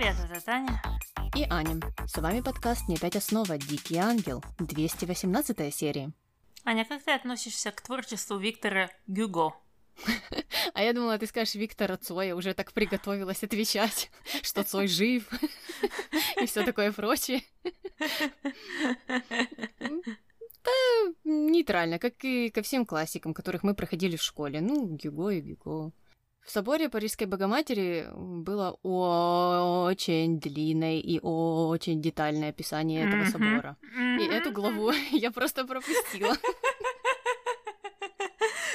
Привет, это Таня. И Аня. С вами подкаст «Не пять основа. Дикий ангел». 218 серия. Аня, как ты относишься к творчеству Виктора Гюго? А я думала, ты скажешь Виктора Цоя, уже так приготовилась отвечать, что Цой жив и все такое прочее. Да, нейтрально, как и ко всем классикам, которых мы проходили в школе. Ну, Гюго и Гюго. В соборе Парижской Богоматери было очень длинное и очень детальное описание этого собора. И эту главу я просто пропустила.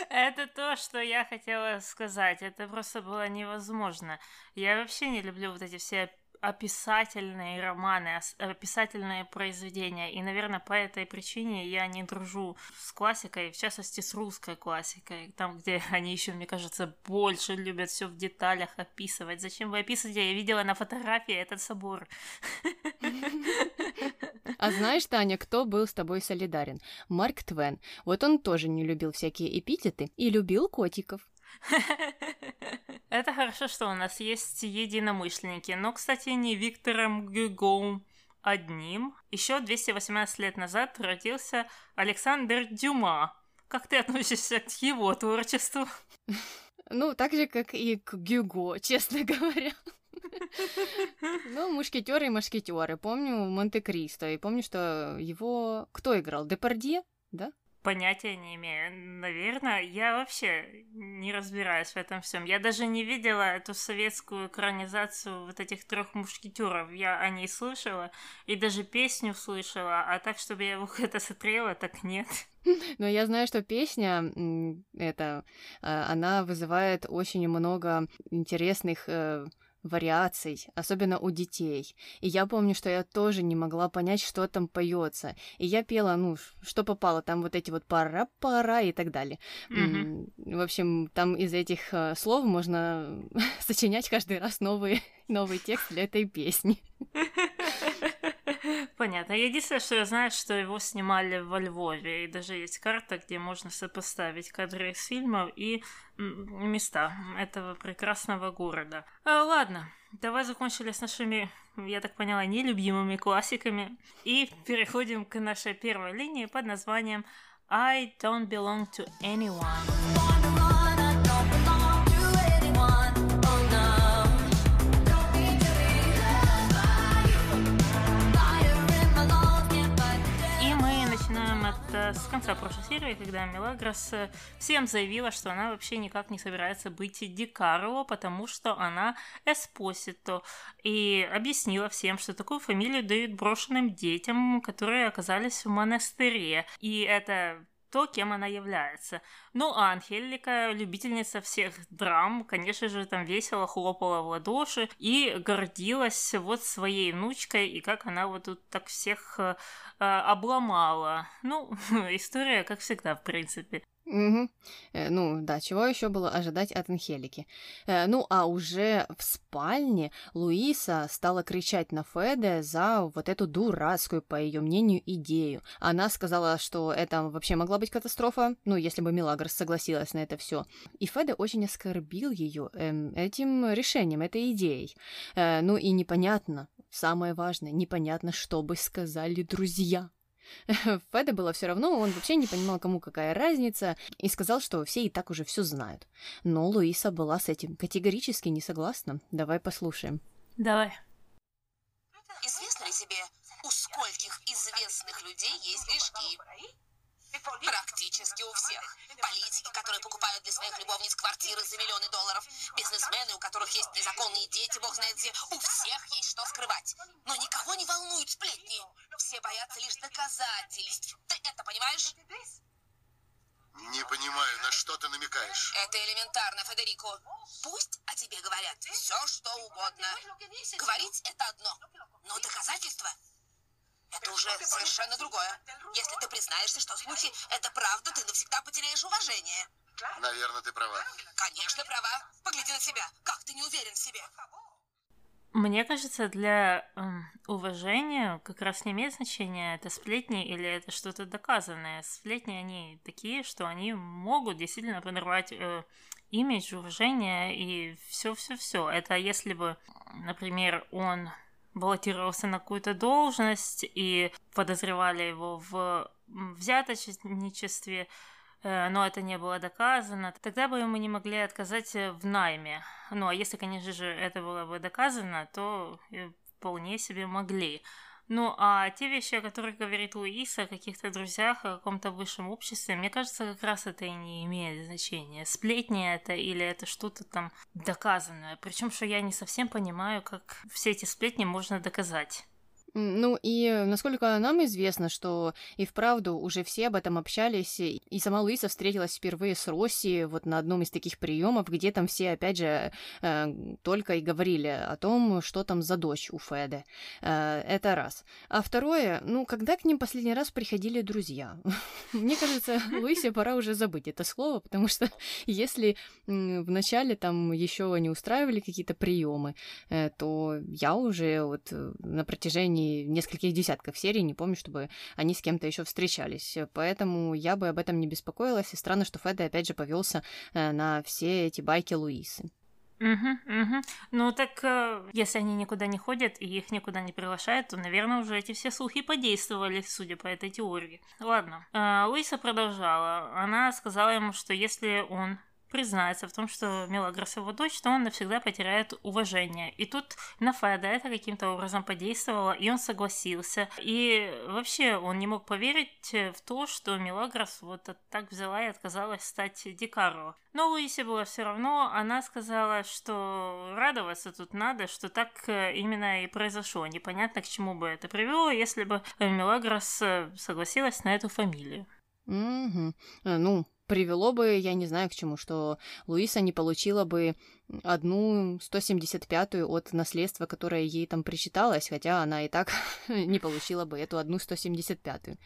Это то, что я хотела сказать. Это просто было невозможно. Я вообще не люблю вот эти все описательные романы, описательные произведения. И, наверное, по этой причине я не дружу с классикой, в частности, с русской классикой, там, где они еще, мне кажется, больше любят все в деталях описывать. Зачем вы описываете? Я видела на фотографии этот собор. А знаешь, Таня, кто был с тобой солидарен? Марк Твен. Вот он тоже не любил всякие эпитеты и любил котиков. Это хорошо, что у нас есть единомышленники. Но, кстати, не Виктором Гюго одним. Еще 218 лет назад родился Александр Дюма. Как ты относишься к его творчеству? Ну, так же, как и к Гюго, честно говоря. Ну, мушкетеры и мушкетеры. Помню Монте-Кристо. И помню, что его... Кто играл? Депардье? Да? Понятия не имею. Наверное, я вообще не разбираюсь в этом всем. Я даже не видела эту советскую экранизацию вот этих трех мушкетеров. Я о ней слышала и даже песню слышала, а так, чтобы я его это смотрела, так нет. Но я знаю, что песня, это, а, она вызывает очень много интересных э, вариаций, особенно у детей. И я помню, что я тоже не могла понять, что там поется. И я пела, ну, что попало, там вот эти вот пара-пара и так далее. Mm-hmm. В общем, там из этих э, слов можно сочинять каждый раз новый, новый текст для этой песни. Понятно. Единственное, что я знаю, что его снимали во Львове, и даже есть карта, где можно сопоставить кадры из фильмов и места этого прекрасного города. А, ладно, давай закончили с нашими, я так поняла, нелюбимыми классиками и переходим к нашей первой линии под названием I don't belong to anyone. С конца прошлой серии, когда Мелагрос э, всем заявила, что она вообще никак не собирается быть Ди Карло, потому что она Эспосито. И объяснила всем, что такую фамилию дают брошенным детям, которые оказались в монастыре. И это то, кем она является. Ну, а Анхелика, любительница всех драм, конечно же, там весело хлопала в ладоши и гордилась вот своей внучкой, и как она вот тут так всех э, обломала. Ну, история, как всегда, в принципе. Угу. Ну да, чего еще было ожидать от Анхелики? Э, ну а уже в спальне Луиса стала кричать на Феде за вот эту дурацкую, по ее мнению, идею. Она сказала, что это вообще могла быть катастрофа, ну если бы Милагрос согласилась на это все. И Феде очень оскорбил ее эм, этим решением, этой идеей. Э, ну и непонятно, самое важное, непонятно, что бы сказали друзья. Феда было все равно, он вообще не понимал, кому какая разница, и сказал, что все и так уже все знают. Но Луиса была с этим категорически не согласна. Давай послушаем. Давай. Известно ли тебе, у скольких известных людей есть лишки? Практически у всех. Политики, которые покупают для своих любовниц квартиры за миллионы долларов. Бизнесмены, у которых есть незаконные дети, бог знает где. У всех есть что скрывать. Но никого не волнуют сплетни. Все боятся лишь доказательств. Ты это понимаешь? Не понимаю, на что ты намекаешь? Это элементарно, Федерико. Пусть о тебе говорят все, что угодно. Говорить это одно, но доказательства это уже совершенно другое. Если ты признаешься, что случай – это правда, ты навсегда потеряешь уважение. Наверное, ты права. Конечно, права. Погляди на себя. Как ты не уверен в себе? Мне кажется, для э, уважения как раз не имеет значения, это сплетни или это что-то доказанное. Сплетни, они такие, что они могут действительно подорвать э, имидж, уважение и все-все-все. Это если бы например, он баллотировался на какую-то должность и подозревали его в взяточничестве, э, но это не было доказано, тогда бы ему не могли отказать в найме. Ну, а если, конечно же, это было бы доказано, то вполне себе могли. Ну, а те вещи, о которых говорит Луиса, о каких-то друзьях, о каком-то высшем обществе, мне кажется, как раз это и не имеет значения. Сплетни это или это что-то там доказанное. Причем, что я не совсем понимаю, как все эти сплетни можно доказать. Ну и насколько нам известно, что и вправду уже все об этом общались, и сама Луиса встретилась впервые с Росси вот на одном из таких приемов, где там все, опять же, э, только и говорили о том, что там за дочь у Феды. Э, это раз. А второе, ну, когда к ним последний раз приходили друзья? Мне кажется, Луисе пора уже забыть это слово, потому что если вначале там еще не устраивали какие-то приемы, э, то я уже вот на протяжении нескольких десятков серий, не помню, чтобы они с кем-то еще встречались. Поэтому я бы об этом не беспокоилась. И странно, что Феда опять же повелся э, на все эти байки Луисы. Угу, угу. Ну так, э, если они никуда не ходят и их никуда не приглашают, то, наверное, уже эти все слухи подействовали, судя по этой теории. Ладно. Э, Луиса продолжала. Она сказала ему, что если он признается в том, что Мелагрос его дочь, то он навсегда потеряет уважение. И тут на Феда это каким-то образом подействовало, и он согласился. И вообще он не мог поверить в то, что Мелагрос вот так взяла и отказалась стать Дикаро. Но Луисе было все равно, она сказала, что радоваться тут надо, что так э, именно и произошло. Непонятно, к чему бы это привело, если бы Мелагрос э, согласилась на эту фамилию. Угу. Ну, привело бы, я не знаю к чему, что Луиса не получила бы одну 175-ю от наследства, которое ей там причиталось, хотя она и так не получила бы эту одну 175-ю.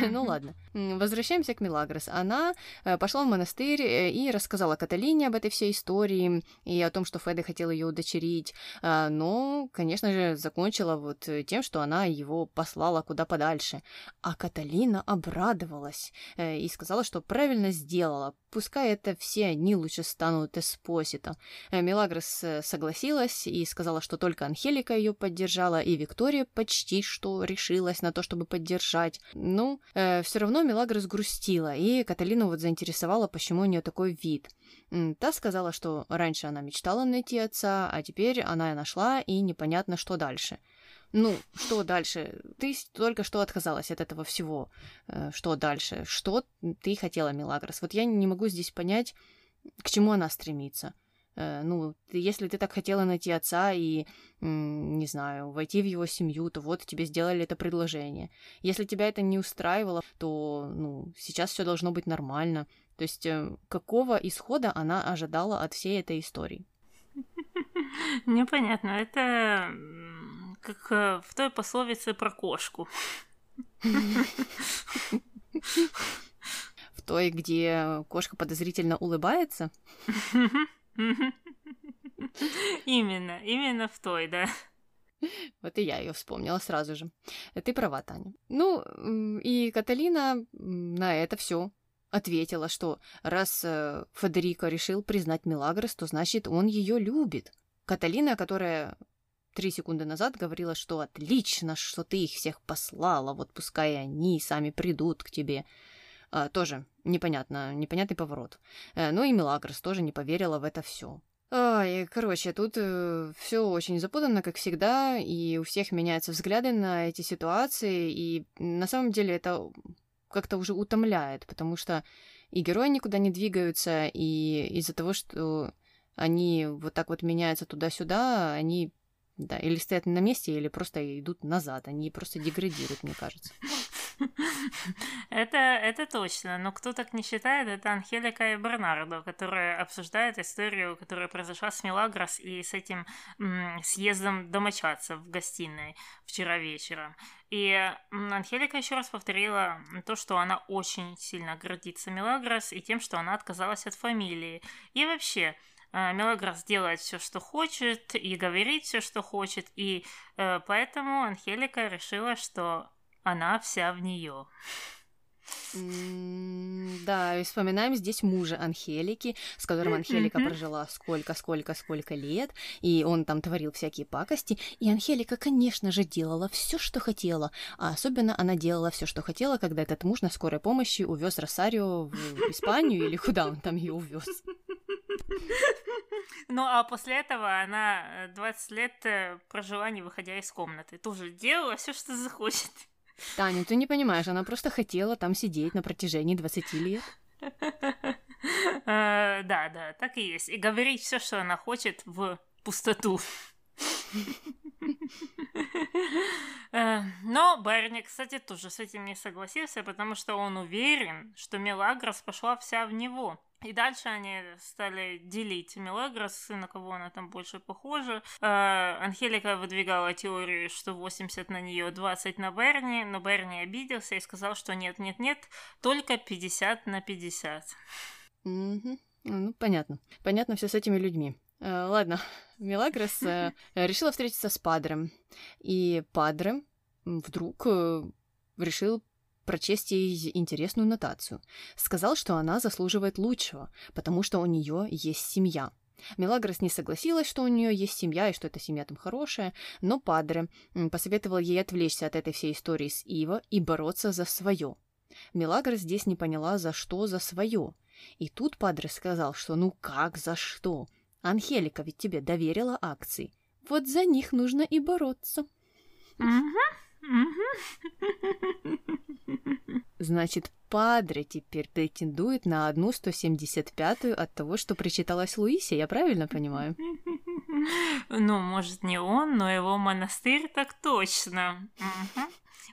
ну ладно. Возвращаемся к Милагрос. Она э, пошла в монастырь э, и рассказала Каталине об этой всей истории и о том, что Феде хотел ее удочерить, а, но, конечно же, закончила вот тем, что она его послала куда подальше. А Каталина обрадовалась э, и сказала, что правильно сделала, пускай это все они лучше станут Эспосито. Э, Мелагрос э, согласилась и сказала, что только Анхелика ее поддержала, и Виктория почти что решилась на то, чтобы поддержать. Ну, э, все равно Мелагрос грустила, и Каталину вот заинтересовала, почему у нее такой вид. Та сказала, что раньше она мечтала найти отца, а теперь она нашла, и непонятно, что дальше. Ну, что дальше? Ты только что отказалась от этого всего. Что дальше? Что ты хотела, Мелагрос? Вот я не могу здесь понять, к чему она стремится. Э, ну, если ты так хотела найти отца и, не знаю, войти в его семью, то вот тебе сделали это предложение. Если тебя это не устраивало, то, ну, сейчас все должно быть нормально. То есть, э, какого исхода она ожидала от всей этой истории? Непонятно. Это как э, в той пословице про кошку. В той, где кошка подозрительно улыбается? Именно, именно в той, да. Вот и я ее вспомнила сразу же. Ты права, Таня. Ну, и Каталина на это все ответила, что раз э, Федерико решил признать Милагрос, то значит он ее любит. Каталина, которая три секунды назад говорила, что отлично, что ты их всех послала, вот пускай они сами придут к тебе. А, тоже непонятно, непонятный поворот. А, ну и Мелагрос тоже не поверила в это все. Ой, короче, тут э, все очень запутанно, как всегда, и у всех меняются взгляды на эти ситуации, и на самом деле это как-то уже утомляет, потому что и герои никуда не двигаются, и из-за того, что они вот так вот меняются туда-сюда, они да, или стоят на месте, или просто идут назад. Они просто деградируют, мне кажется. Это, это точно, но кто так не считает, это Анхелика и Бернардо, которые обсуждают историю, которая произошла с Мелагрос и с этим съездом домочадцев в гостиной вчера вечером. И Анхелика еще раз повторила то, что она очень сильно гордится Мелагрос и тем, что она отказалась от фамилии. И вообще, Э, Мелагрос делает все, что хочет, и говорит все, что хочет, и э, поэтому Анхелика решила, что она вся в нее. Да, и вспоминаем здесь мужа Анхелики, с которым Анхелика прожила сколько-сколько-сколько лет, и он там творил всякие пакости, и Анхелика, конечно же, делала все, что хотела, а особенно она делала все, что хотела, когда этот муж на скорой помощи увез Росарио в Испанию или куда он там ее увез. Ну, а после этого она 20 э, лет э, прожила, не выходя из комнаты. Тоже делала все, что захочет. Таня, ты не понимаешь, она просто хотела там сидеть на протяжении 20 лет. Э, да, да, так и есть. И говорить все, что она хочет в пустоту. Но Берни, кстати, тоже с этим не согласился, потому что он уверен, что Мелагрос пошла вся в него. И дальше они стали делить Мелагрос, на кого она там больше похожа. Э, Анхелика выдвигала теорию, что 80 на нее, 20 на Берни, но Берни обиделся и сказал, что нет-нет-нет, только 50 на 50. Mm-hmm. Ну, понятно. Понятно все с этими людьми. Э, ладно, Мелагрос э, решила встретиться с Падрем. И Падре вдруг э, решил прочесть ей интересную нотацию. Сказал, что она заслуживает лучшего, потому что у нее есть семья. Мелагрос не согласилась, что у нее есть семья и что эта семья там хорошая, но Падре посоветовал ей отвлечься от этой всей истории с Иво и бороться за свое. Мелагрос здесь не поняла, за что за свое. И тут Падре сказал, что ну как за что? Анхелика ведь тебе доверила акции. Вот за них нужно и бороться. Значит, Падре теперь претендует на одну 175-ю от того, что прочиталась Луисе, я правильно понимаю? Ну, может, не он, но его монастырь так точно.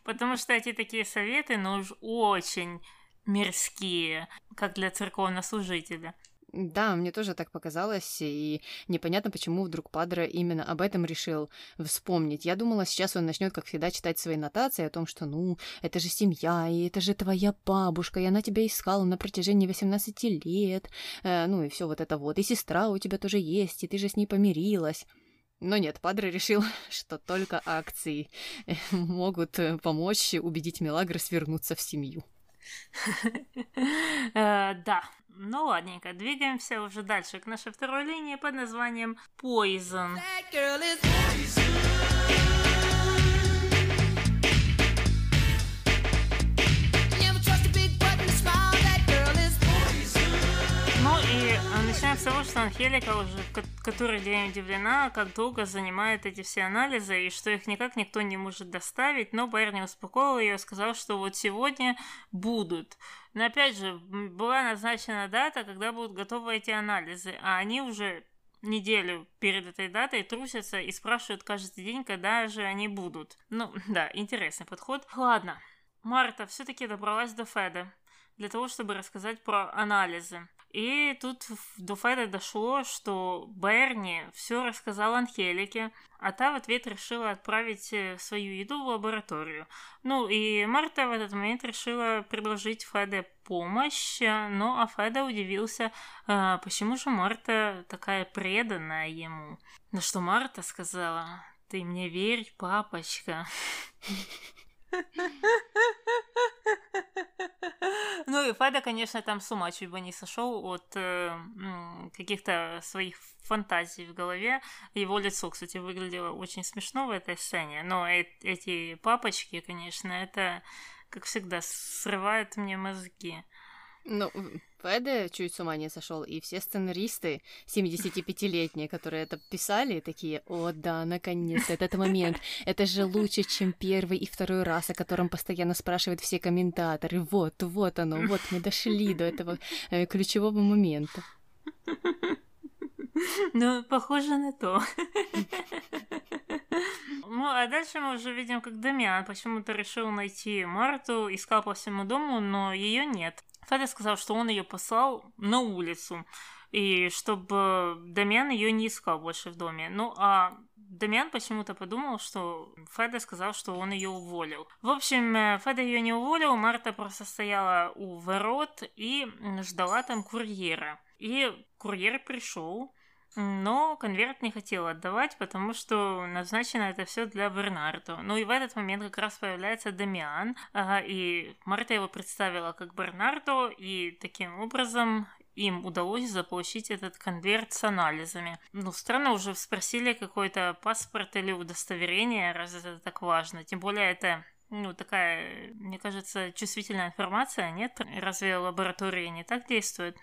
Потому что эти такие советы, ну уж очень мирские, как для церковнослужителя. Да, мне тоже так показалось, и непонятно, почему вдруг Падре именно об этом решил вспомнить. Я думала, сейчас он начнет, как всегда, читать свои нотации о том, что, ну, это же семья, и это же твоя бабушка, и она тебя искала на протяжении 18 лет, э, ну и все вот это вот, и сестра у тебя тоже есть, и ты же с ней помирилась. Но нет, Падре решил, что только акции могут э, помочь убедить Мелагрос свернуться в семью. Э, да, ну ладненько, двигаемся уже дальше к нашей второй линии под названием Poison. Начинаем с того, что Анхелика уже который день удивлена, как долго занимают эти все анализы, и что их никак никто не может доставить, но Берни успокоил ее сказал, что вот сегодня будут. Но опять же, была назначена дата, когда будут готовы эти анализы, а они уже неделю перед этой датой трусятся и спрашивают каждый день, когда же они будут. Ну, да, интересный подход. Ладно, Марта все-таки добралась до Феда для того, чтобы рассказать про анализы. И тут до Феда дошло, что Берни все рассказал Анхелике, а та в ответ решила отправить э, свою еду в лабораторию. Ну и Марта в этот момент решила предложить Феде помощь, но а Феда удивился, а почему же Марта такая преданная ему. На что Марта сказала, ты мне верь, папочка. Ну и Феда, конечно, там с ума чуть бы не сошел от э, каких-то своих фантазий в голове. Его лицо, кстати, выглядело очень смешно в этой сцене. Но э- эти папочки, конечно, это, как всегда, срывают мне мозги. Ну, Феде чуть с ума не сошел, и все сценаристы 75-летние, которые это писали, такие, о да, наконец, этот момент, это же лучше, чем первый и второй раз, о котором постоянно спрашивают все комментаторы. Вот, вот оно, вот мы дошли до этого э, ключевого момента. Ну, похоже на то. Ну, а дальше мы уже видим, как Дамиан почему-то решил найти Марту, искал по всему дому, но ее нет. Феда сказал, что он ее послал на улицу, и чтобы Дамиан ее не искал больше в доме. Ну, а Дамиан почему-то подумал, что Феда сказал, что он ее уволил. В общем, э, Феда ее не уволил, Марта просто стояла у ворот и ждала там курьера. И курьер пришел, но конверт не хотел отдавать, потому что назначено это все для Бернардо. Ну и в этот момент как раз появляется Дамиан, и Марта его представила как Бернардо, и таким образом им удалось заполучить этот конверт с анализами. Ну, странно, уже спросили какой-то паспорт или удостоверение, раз это так важно. Тем более это ну, такая, мне кажется, чувствительная информация, нет? Разве лаборатории не так действуют?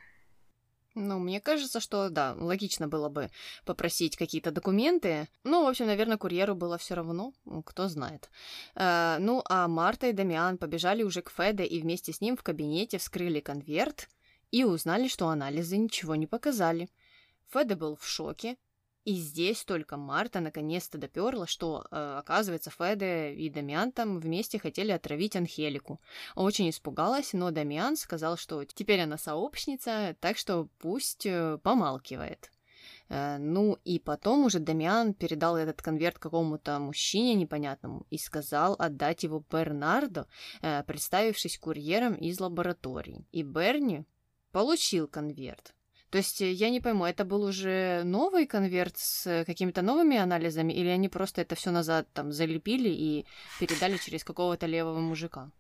Ну, мне кажется, что да, логично было бы попросить какие-то документы. Ну, в общем, наверное, курьеру было все равно, кто знает. Э, ну, а Марта и Дамиан побежали уже к Феде и вместе с ним в кабинете вскрыли конверт и узнали, что анализы ничего не показали. Феде был в шоке, и здесь только Марта наконец-то доперла, что, э, оказывается, Феде и Дамиан там вместе хотели отравить Анхелику. Очень испугалась, но Дамиан сказал, что теперь она сообщница, так что пусть э, помалкивает. Э, ну и потом уже Дамиан передал этот конверт какому-то мужчине непонятному и сказал отдать его Бернардо, э, представившись курьером из лаборатории. И Берни получил конверт. То есть э, я не пойму, это был уже новый конверт с э, какими-то новыми анализами, или они просто это все назад там залепили и передали через какого-то левого мужика?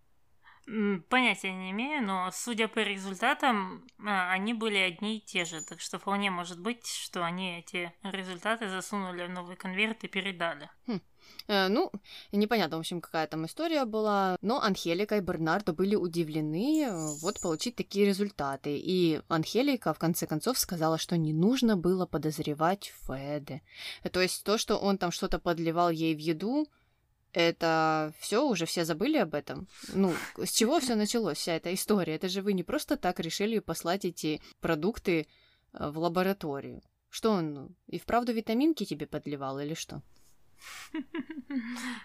Понятия не имею, но судя по результатам, а, они были одни и те же, так что вполне может быть, что они эти результаты засунули в новый конверт и передали. Хм. Э, ну, непонятно, в общем, какая там история была, но Анхелика и Бернардо были удивлены э, вот получить такие результаты. И Анхелика, в конце концов, сказала, что не нужно было подозревать Феде. То есть то, что он там что-то подливал ей в еду, это все уже все забыли об этом. Ну, с чего все началось, вся эта история? Это же вы не просто так решили послать эти продукты э, в лабораторию. Что он и вправду витаминки тебе подливал или что?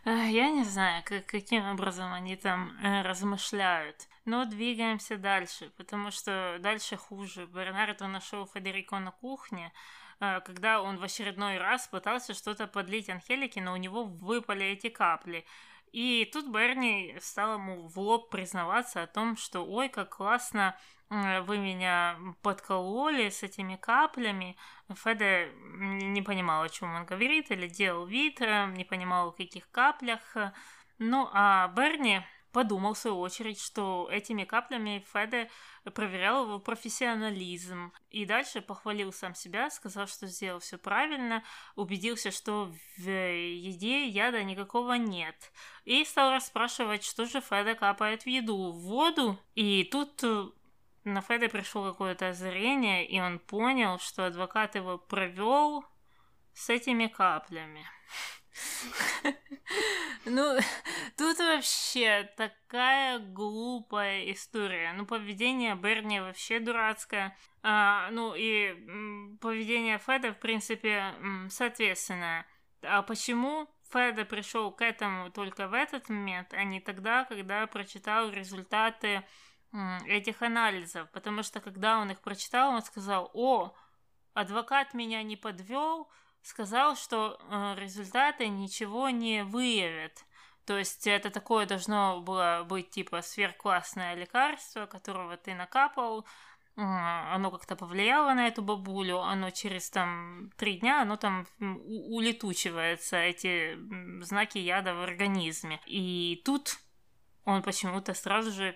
Я не знаю, как, каким образом они там э, размышляют. Но двигаемся дальше, потому что дальше хуже. Бернардо нашел Федерико на кухне, э, когда он в очередной раз пытался что-то подлить Анхелике, но у него выпали эти капли. И тут Берни стал ему в лоб признаваться о том, что ой, как классно вы меня подкололи с этими каплями. Феде не понимал, о чем он говорит, или делал вид, э, не понимал, о каких каплях. Ну, а Берни подумал, в свою очередь, что этими каплями Феде проверял его профессионализм. И дальше похвалил сам себя, сказал, что сделал все правильно, убедился, что в еде яда никакого нет. И стал расспрашивать, что же Феде капает в еду, в воду. И тут э, на Феда пришло какое-то озарение, и он понял, что адвокат его провел с этими каплями. Ну, тут вообще такая глупая история. Ну, поведение Берни вообще дурацкое. А, ну, и поведение Феда, в принципе, соответственное. А почему Феда пришел к этому только в этот момент, а не тогда, когда прочитал результаты этих анализов, потому что когда он их прочитал, он сказал, о, адвокат меня не подвел, сказал, что э, результаты ничего не выявят. То есть это такое должно было быть типа сверхклассное лекарство, которого ты накапал, оно как-то повлияло на эту бабулю, оно через там три дня, оно там улетучивается, эти знаки яда в организме. И тут он почему-то сразу же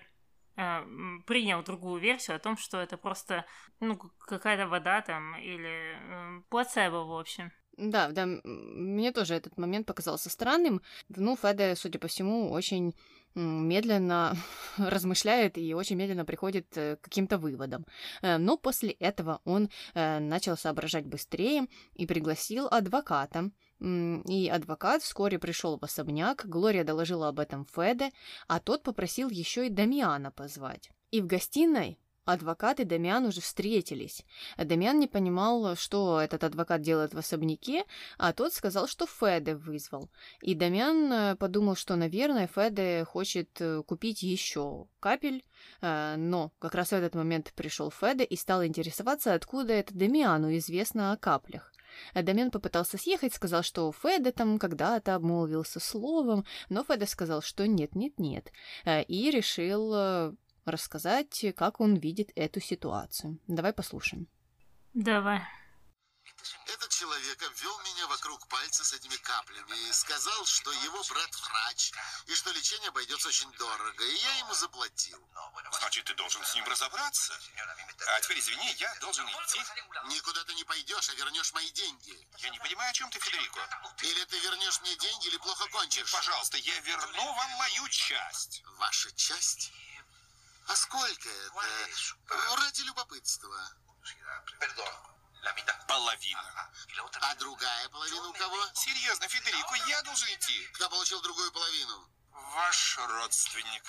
принял другую версию о том, что это просто ну, какая-то вода там или э, плацебо, в общем. Да, да, мне тоже этот момент показался странным. Ну, Феде, судя по всему, очень медленно размышляет и очень медленно приходит э, к каким-то выводам. Но после этого он начал соображать быстрее и пригласил адвоката, и адвокат вскоре пришел в особняк, Глория доложила об этом Феде, а тот попросил еще и Дамиана позвать. И в гостиной адвокат и Дамиан уже встретились. Дамиан не понимал, что этот адвокат делает в особняке, а тот сказал, что Феде вызвал. И Дамиан э, подумал, что, наверное, Феде хочет э, купить еще капель, э, но как раз в этот момент пришел Феде и стал интересоваться, откуда это Дамиану известно о каплях. Домен попытался съехать, сказал, что Феда там когда-то обмолвился словом, но Феда сказал, что нет-нет-нет, э, и решил э, рассказать, как он видит эту ситуацию. Давай послушаем. Давай. Этот человек обвел меня вокруг пальца с этими каплями и сказал, что его брат врач, и что лечение обойдется очень дорого, и я ему заплатил. Значит, ты должен с ним разобраться. А теперь извини, я должен идти. Никуда ты не пойдешь, а вернешь мои деньги. Я не понимаю, о чем ты, Федерико. Или ты вернешь мне деньги, или плохо кончишь. Пожалуйста, я верну вам мою часть. Ваша часть? А сколько это? Ради любопытства. Половина. А другая половина у кого? Серьезно, Федерико, я должен идти. Кто получил другую половину? Ваш родственник.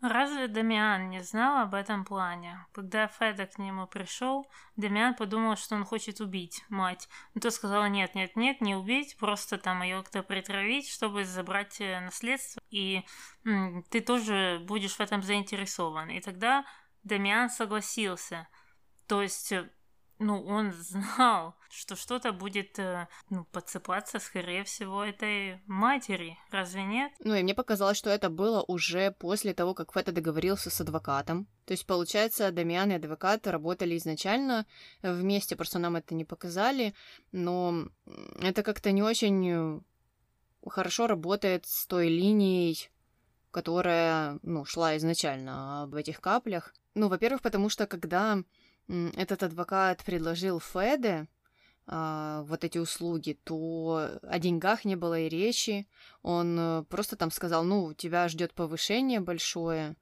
Разве Дамиан не знал об этом плане? Когда Феда к нему пришел, Дамиан подумал, что он хочет убить мать. Но тот сказал, нет, нет, нет, не убить, просто там ее как-то притравить, чтобы забрать э, наследство, и м, ты тоже будешь в этом заинтересован. И тогда Дамиан согласился. То есть э, ну, он знал, что что-то будет э, ну, подсыпаться, скорее всего, этой матери. Разве нет? Ну, и мне показалось, что это было уже после того, как Фета договорился с адвокатом. То есть, получается, Дамиан и адвокат работали изначально вместе, просто нам это не показали, но это как-то не очень хорошо работает с той линией, которая, ну, шла изначально об этих каплях. Ну, во-первых, потому что когда этот адвокат предложил Феде а, вот эти услуги, то о деньгах не было и речи. Он э, просто там сказал, ну, тебя ждет повышение большое.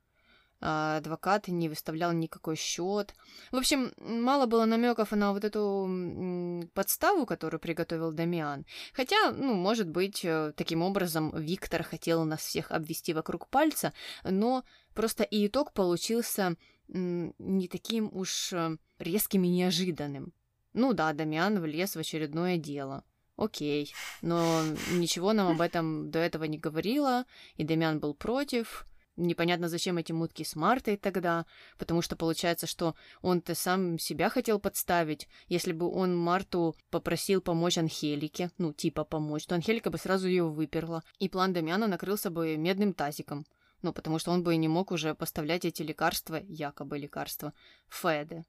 А адвокат не выставлял никакой счет. В общем, мало было намеков на вот эту подставу, которую приготовил Дамиан. Хотя, ну, может быть, э, таким образом Виктор хотел нас всех обвести вокруг пальца, но просто и итог получился не таким уж э, резким и неожиданным. Ну да, Дамиан влез в очередное дело. Окей, но ничего нам об этом до этого не говорило, и Дамиан был против. Непонятно, зачем эти мутки с Мартой тогда, потому что получается, что он-то сам себя хотел подставить. Если бы он Марту попросил помочь Анхелике, ну, типа помочь, то Анхелика бы сразу ее выперла, и план Дамиана накрылся бы медным тазиком. Ну, потому что он бы и не мог уже поставлять эти лекарства, якобы лекарства, Феде.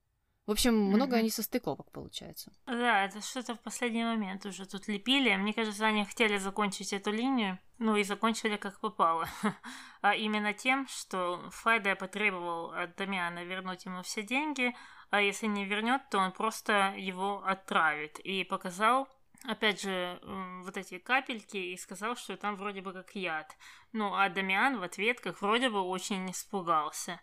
В общем, mm-hmm. много несостыковок получается. Да, это что-то в последний момент уже тут лепили. Мне кажется, они хотели закончить эту линию, ну и закончили как попало. а именно тем, что Феде потребовал от Дамиана вернуть ему все деньги, а если не вернет, то он просто его отравит. И показал опять же, вот эти капельки и сказал, что там вроде бы как яд. Ну, а Дамиан в ответ как вроде бы очень испугался.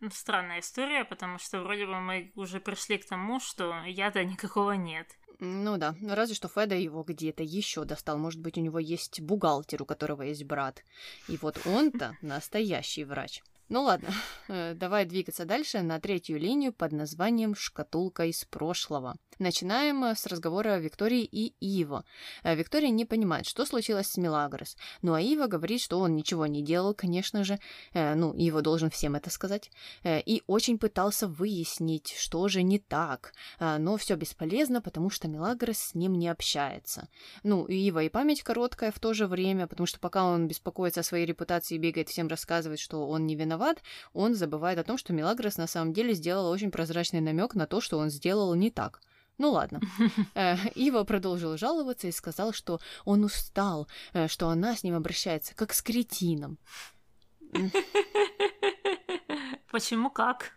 Ну, странная история, потому что вроде бы мы уже пришли к тому, что яда никакого нет. Ну да, разве что Феда его где-то еще достал. Может быть, у него есть бухгалтер, у которого есть брат. И вот он-то настоящий врач. Ну ладно, э, давай двигаться дальше на третью линию под названием «Шкатулка из прошлого». Начинаем э, с разговора Виктории и Ива. Э, Виктория не понимает, что случилось с Милагрос. Ну а Ива говорит, что он ничего не делал, конечно же. Ну, Ива должен всем это сказать. И очень пытался выяснить, что же не так. Но все бесполезно, потому что Милагрос с ним не общается. Ну, Ива и память короткая в то же время, потому что пока он беспокоится о своей репутации и бегает всем рассказывает, что он не виноват, виноват, он забывает о том, что Мелагрос на самом деле сделала очень прозрачный намек на то, что он сделал не так. Ну ладно. Э, Ива продолжил жаловаться и сказал, что он устал, э, что она с ним обращается как с кретином. Почему как?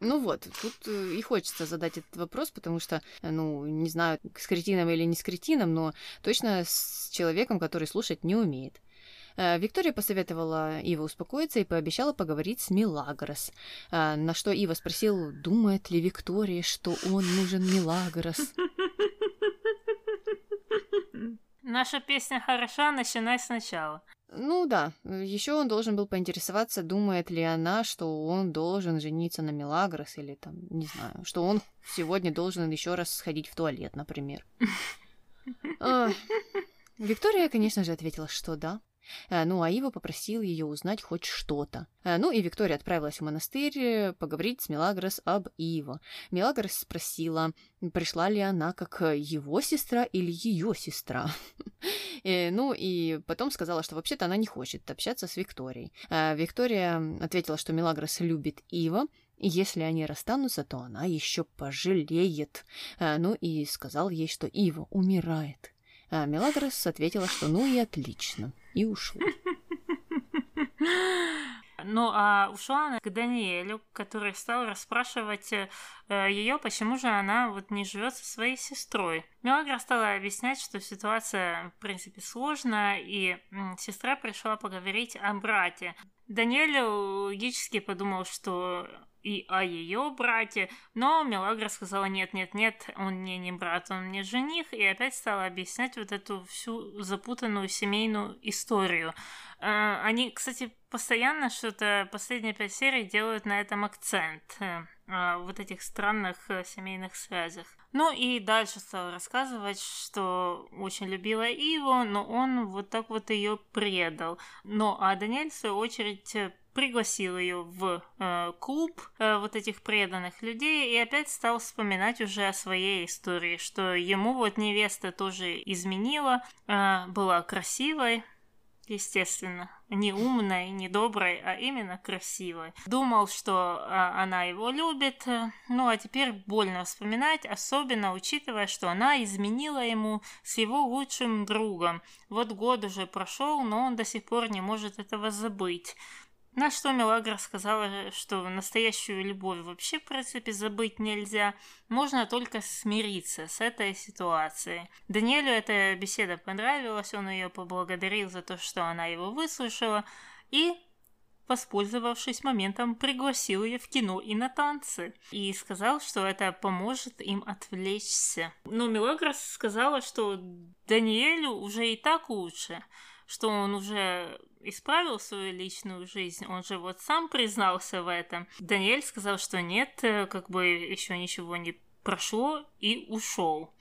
Ну вот, тут э, и хочется задать этот вопрос, потому что, ну, не знаю, с кретином или не с кретином, но точно с человеком, который слушать не умеет. Э, Виктория посоветовала Ива успокоиться и пообещала поговорить с Милагрос. Э, на что Ива спросил, думает ли Виктория, что он нужен Милагрос. Наша песня хороша, начинай сначала. Ну да, еще он должен был поинтересоваться, думает ли она, что он должен жениться на Милагрос или там, не знаю, что он сегодня должен еще раз сходить в туалет, например. Виктория, конечно же, ответила, что да. Э, ну, а Ива попросил ее узнать хоть что-то. Э, ну, и Виктория отправилась в монастырь э, поговорить с Мелагрос об Иво. Мелагрос спросила, пришла ли она как его сестра или ее сестра. Ну, и потом сказала, что вообще-то она не хочет общаться с Викторией. Виктория ответила, что Мелагрос любит Ива, если они расстанутся, то она еще пожалеет. Ну и сказал ей, что Ива умирает. А Мелагрос ответила, что ну и отлично, и ушла. Ну, а ушла она к Даниэлю, который стал расспрашивать э, ее, почему же она вот не живет со своей сестрой. Мелагра стала объяснять, что ситуация, в принципе, сложная, и сестра пришла поговорить о брате. Даниэль логически подумал, что и о ее брате, но Мелагра сказала нет-нет-нет, он мне не брат, он мне жених, и опять стала объяснять вот эту всю запутанную семейную историю. Э, они, кстати, постоянно что-то, последние пять серий делают на этом акцент, э, вот этих странных э, семейных связях. Ну и дальше стала рассказывать, что очень любила Иву, но он вот так вот ее предал. Ну а Даниэль, в свою очередь, пригласил ее в э, клуб э, вот этих преданных людей и опять стал вспоминать уже о своей истории, что ему вот невеста тоже изменила, э, была красивой, естественно, не умной, не доброй, а именно красивой. Думал, что а, она его любит, ну а теперь больно вспоминать, особенно учитывая, что она изменила ему с его лучшим другом. Вот год уже прошел, но он до сих пор не может этого забыть. На что Мелагра сказала, что настоящую любовь вообще, в принципе, забыть нельзя, можно только смириться с этой ситуацией. Даниэлю эта беседа понравилась, он ее поблагодарил за то, что она его выслушала, и, воспользовавшись моментом, пригласил ее в кино и на танцы, и сказал, что это поможет им отвлечься. Но Мелагра сказала, что Даниэлю уже и так лучше, что он уже исправил свою личную жизнь, он же вот сам признался в этом. Даниэль сказал, что нет, э, как бы еще ничего не прошло и ушел.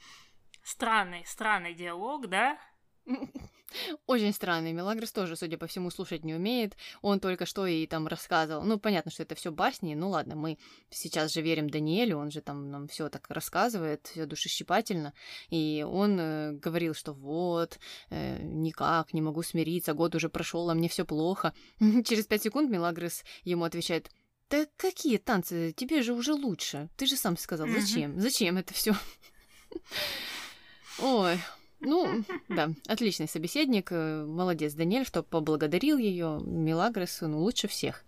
Странный, странный диалог, да? Очень странный. Мелагрос тоже, судя по всему, слушать не умеет. Он только что и там рассказывал. Ну, понятно, что это все басни. Ну ладно, мы сейчас же верим Даниэлю, он же там нам все так рассказывает, все душещипательно. И он э, говорил, что вот, э, никак, не могу смириться, год уже прошел, а мне все плохо. Через пять секунд Мелагрос ему отвечает: Да какие танцы? Тебе же уже лучше. Ты же сам сказал, зачем? Зачем это все? Ой, ну, да, отличный собеседник. Э, молодец, Даниэль, что поблагодарил ее. Милагрос, ну, лучше всех.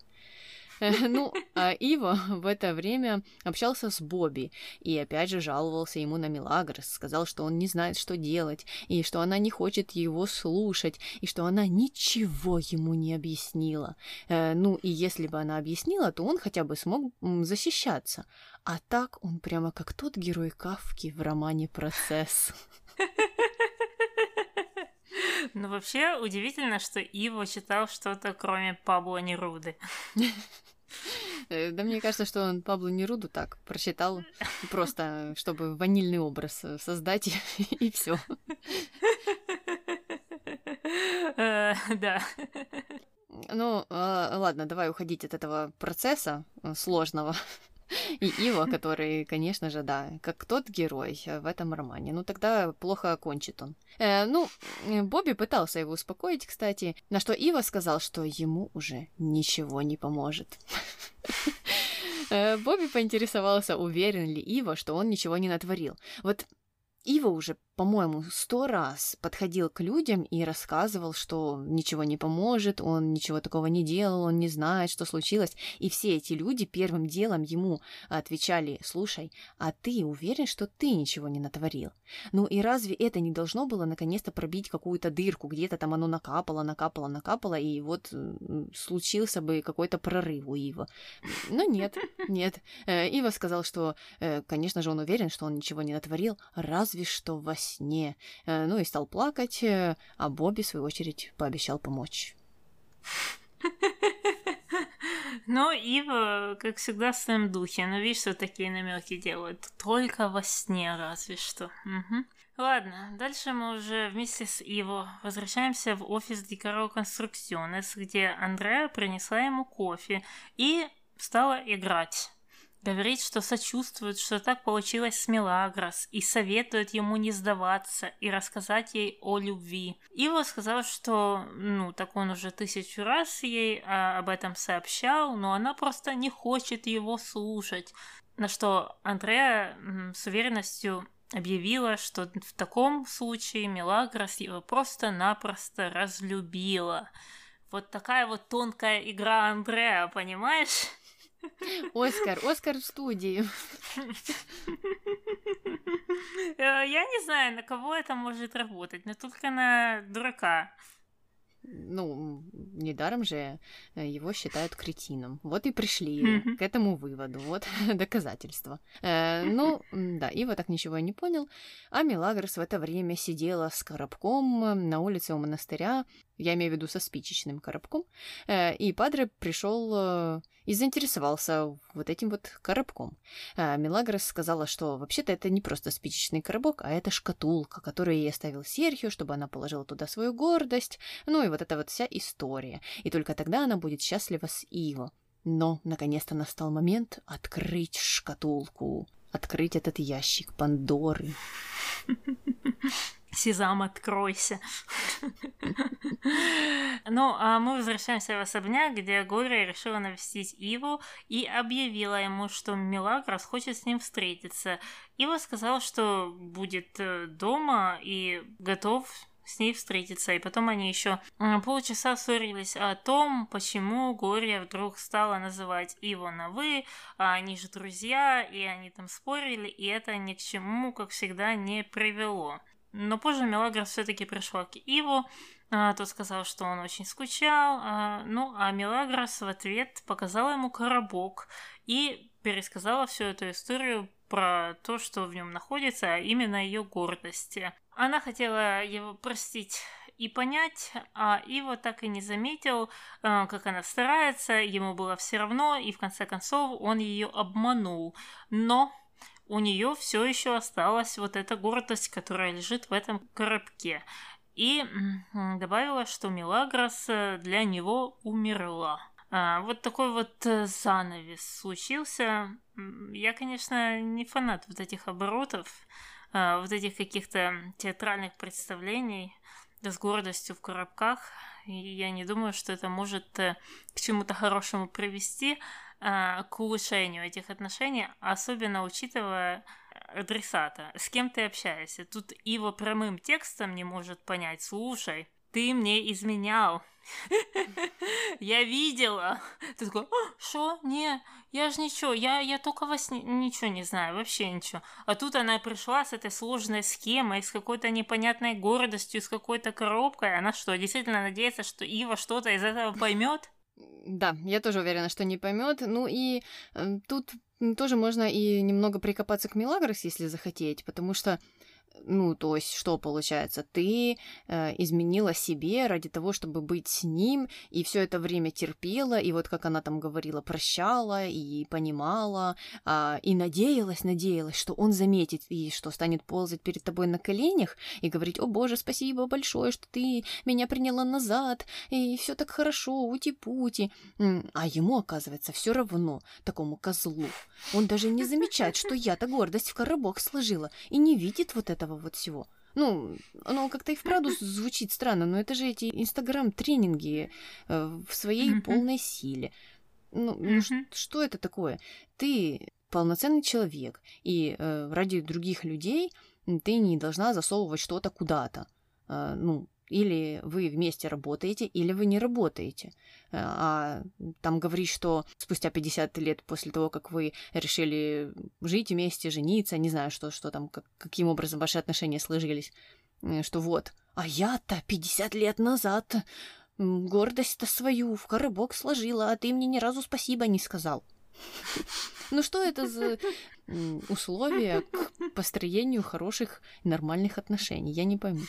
Э, ну, а Ива в это время общался с Бобби и опять же жаловался ему на Милагрос, сказал, что он не знает, что делать, и что она не хочет его слушать, и что она ничего ему не объяснила. Э, ну, и если бы она объяснила, то он хотя бы смог защищаться. А так он прямо как тот герой Кавки в романе «Процесс». Ну, вообще, удивительно, что Иво читал что-то, кроме Пабло Неруды. Э, да мне кажется, что он Пабло Неруду так прочитал, просто чтобы ванильный образ э, создать, и все. Э, да. Ну, ладно, давай уходить от этого процесса сложного. И Ива, который, конечно же, да, как тот герой в этом романе. Ну, тогда плохо окончит он. Э, ну, Бобби пытался его успокоить, кстати, на что Ива сказал, что ему уже ничего не поможет. Э, Бобби поинтересовался, уверен ли Ива, что он ничего не натворил. Вот Ива уже по-моему, сто раз подходил к людям и рассказывал, что ничего не поможет, он ничего такого не делал, он не знает, что случилось. И все эти люди первым делом ему отвечали, слушай, а ты уверен, что ты ничего не натворил? Ну и разве это не должно было наконец-то пробить какую-то дырку, где-то там оно накапало, накапало, накапало, и вот случился бы какой-то прорыв у Ива. Но нет, нет. Э, Ива сказал, что, э, конечно же, он уверен, что он ничего не натворил, разве что во сне. Э, ну и стал плакать, э, а Бобби, в свою очередь, пообещал помочь. Но Ива, как всегда, в своем духе. Но видишь, что такие намеки делают. Только во сне, разве что. Ладно, дальше мы уже вместе с Иво возвращаемся в офис Дикаро Конструкционес, где Андреа принесла ему кофе и стала играть. Говорит, что сочувствует, что так получилось с Мелагрос, и советует ему не сдаваться и рассказать ей о любви. Ива сказал, что, ну, так он уже тысячу раз ей а, об этом сообщал, но она просто не хочет его слушать. На что Андреа с уверенностью объявила, что в таком случае Мелагрос его просто-напросто разлюбила. Вот такая вот тонкая игра Андреа, понимаешь? Оскар, Оскар в студии. Э, я не знаю, на кого это может работать, но только на дурака. Ну, недаром же э, его считают кретином. Вот и пришли к этому выводу. Вот доказательство. Э, ну, да, Ива так ничего и не понял. А Мелагрос в это время сидела с коробком на улице у монастыря я имею в виду со спичечным коробком, э, и Падре пришел э, и заинтересовался вот этим вот коробком. Э, Мелагрос сказала, что вообще-то это не просто спичечный коробок, а это шкатулка, которую ей оставил Серхио, чтобы она положила туда свою гордость, ну и вот эта вот вся история. И только тогда она будет счастлива с Иво. Но, наконец-то, настал момент открыть шкатулку, открыть этот ящик Пандоры. Сезам, откройся. Ну, а мы возвращаемся в особняк, где Глория решила навестить Иву и объявила ему, что Мелагрос хочет с ним встретиться. Ива сказал, что будет э, дома и готов с ней встретиться. И потом они еще полчаса ссорились о том, почему Глория вдруг стала называть Иву на «вы», а они же друзья, и они там спорили, и это ни к чему, как всегда, не привело. Но позже Мелагрос все-таки пришла к Иву, а, тот сказал, что он очень скучал, а, ну а Мелагрос в ответ показала ему коробок и пересказала всю эту историю про то, что в нем находится, а именно ее гордости. Она хотела его простить и понять, а Ива так и не заметил, а, как она старается, ему было все равно, и в конце концов он ее обманул. Но у нее все еще осталась вот эта гордость, которая лежит в этом коробке. И добавила, что Мелагрос э, для него умерла. А, вот такой вот э, занавес случился. Я, конечно, не фанат вот этих оборотов, а, вот этих каких-то театральных представлений с гордостью в коробках. И я не думаю, что это может э, к чему-то хорошему привести. А, к улучшению этих отношений, особенно учитывая адресата, с кем ты общаешься. Тут Ива прямым текстом не может понять, слушай, ты мне изменял. Я видела. Ты такой, что? Не, я же ничего, я, я только сне ничего не знаю, вообще ничего. А тут она пришла с этой сложной схемой, с какой-то непонятной гордостью, с какой-то коробкой. Она что, действительно надеется, что Ива что-то из этого поймет? Да, я тоже уверена, что не поймет. Ну и э, тут тоже можно и немного прикопаться к Милагрос, если захотеть, потому что ну, то есть, что получается? Ты э, изменила себе ради того, чтобы быть с ним, и все это время терпела, и вот как она там говорила, прощала и понимала, э, и надеялась, надеялась, что он заметит, и что станет ползать перед тобой на коленях и говорить, о боже, спасибо большое, что ты меня приняла назад, и все так хорошо, ути-пути. А ему, оказывается, все равно, такому козлу. Он даже не замечает, что я-то гордость в коробок сложила, и не видит вот этого вот всего. Ну, оно как-то и вправду звучит странно, но это же эти инстаграм-тренинги э, в своей полной силе. Ну, ну что это такое? Ты полноценный человек, и э, ради других людей ты не должна засовывать что-то куда-то. Э, ну, или вы вместе работаете, или вы не работаете. Э, а там говорить, что спустя 50 лет после того, как вы решили жить вместе, жениться, не знаю, что, что там, как, каким образом ваши отношения сложились, э, что вот, а я-то 50 лет назад гордость-то свою в коробок сложила, а ты мне ни разу спасибо не сказал. Ну что это за условия к построению хороших, нормальных отношений? Я не пойму.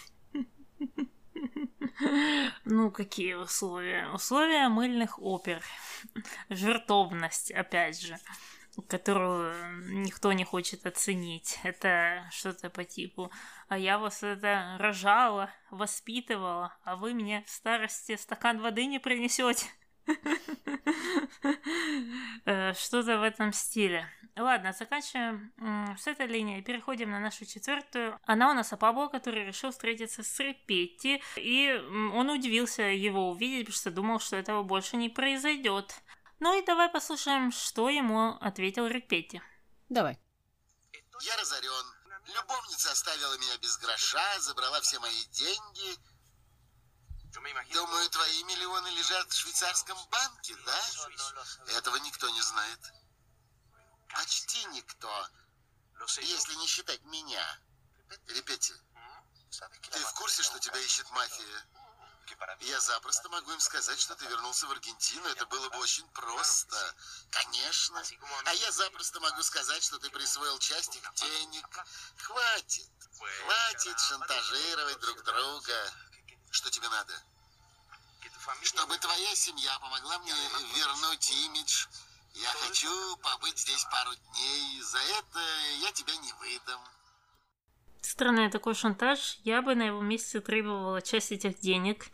Ну, какие условия? Условия мыльных опер. Жертовность, опять же, которую никто не хочет оценить. Это что-то по типу «А я вас это рожала, воспитывала, а вы мне в старости стакан воды не принесете». Э, что-то в этом стиле. Ладно, заканчиваем с этой линией. Переходим на нашу четвертую. Она у нас о Пабло, который решил встретиться с Репетти. И он удивился его увидеть, потому что думал, что этого больше не произойдет. Ну и давай послушаем, что ему ответил Репетти. Давай. Я разорен. Любовница оставила меня без гроша, забрала все мои деньги. Думаю, твои миллионы лежат в швейцарском банке, да? Этого никто не знает. Почти никто. Если не считать меня. Репети, ты в курсе, что тебя ищет мафия? Я запросто могу им сказать, что ты вернулся в Аргентину. Это было бы очень просто. Конечно. А я запросто могу сказать, что ты присвоил часть их денег. Хватит. Хватит шантажировать друг друга. Что тебе надо? Чтобы твоя семья помогла мне вернуть имидж. Я хочу побыть здесь пару дней. За это я тебя не выдам. Странный такой шантаж. Я бы на его месте требовала часть этих денег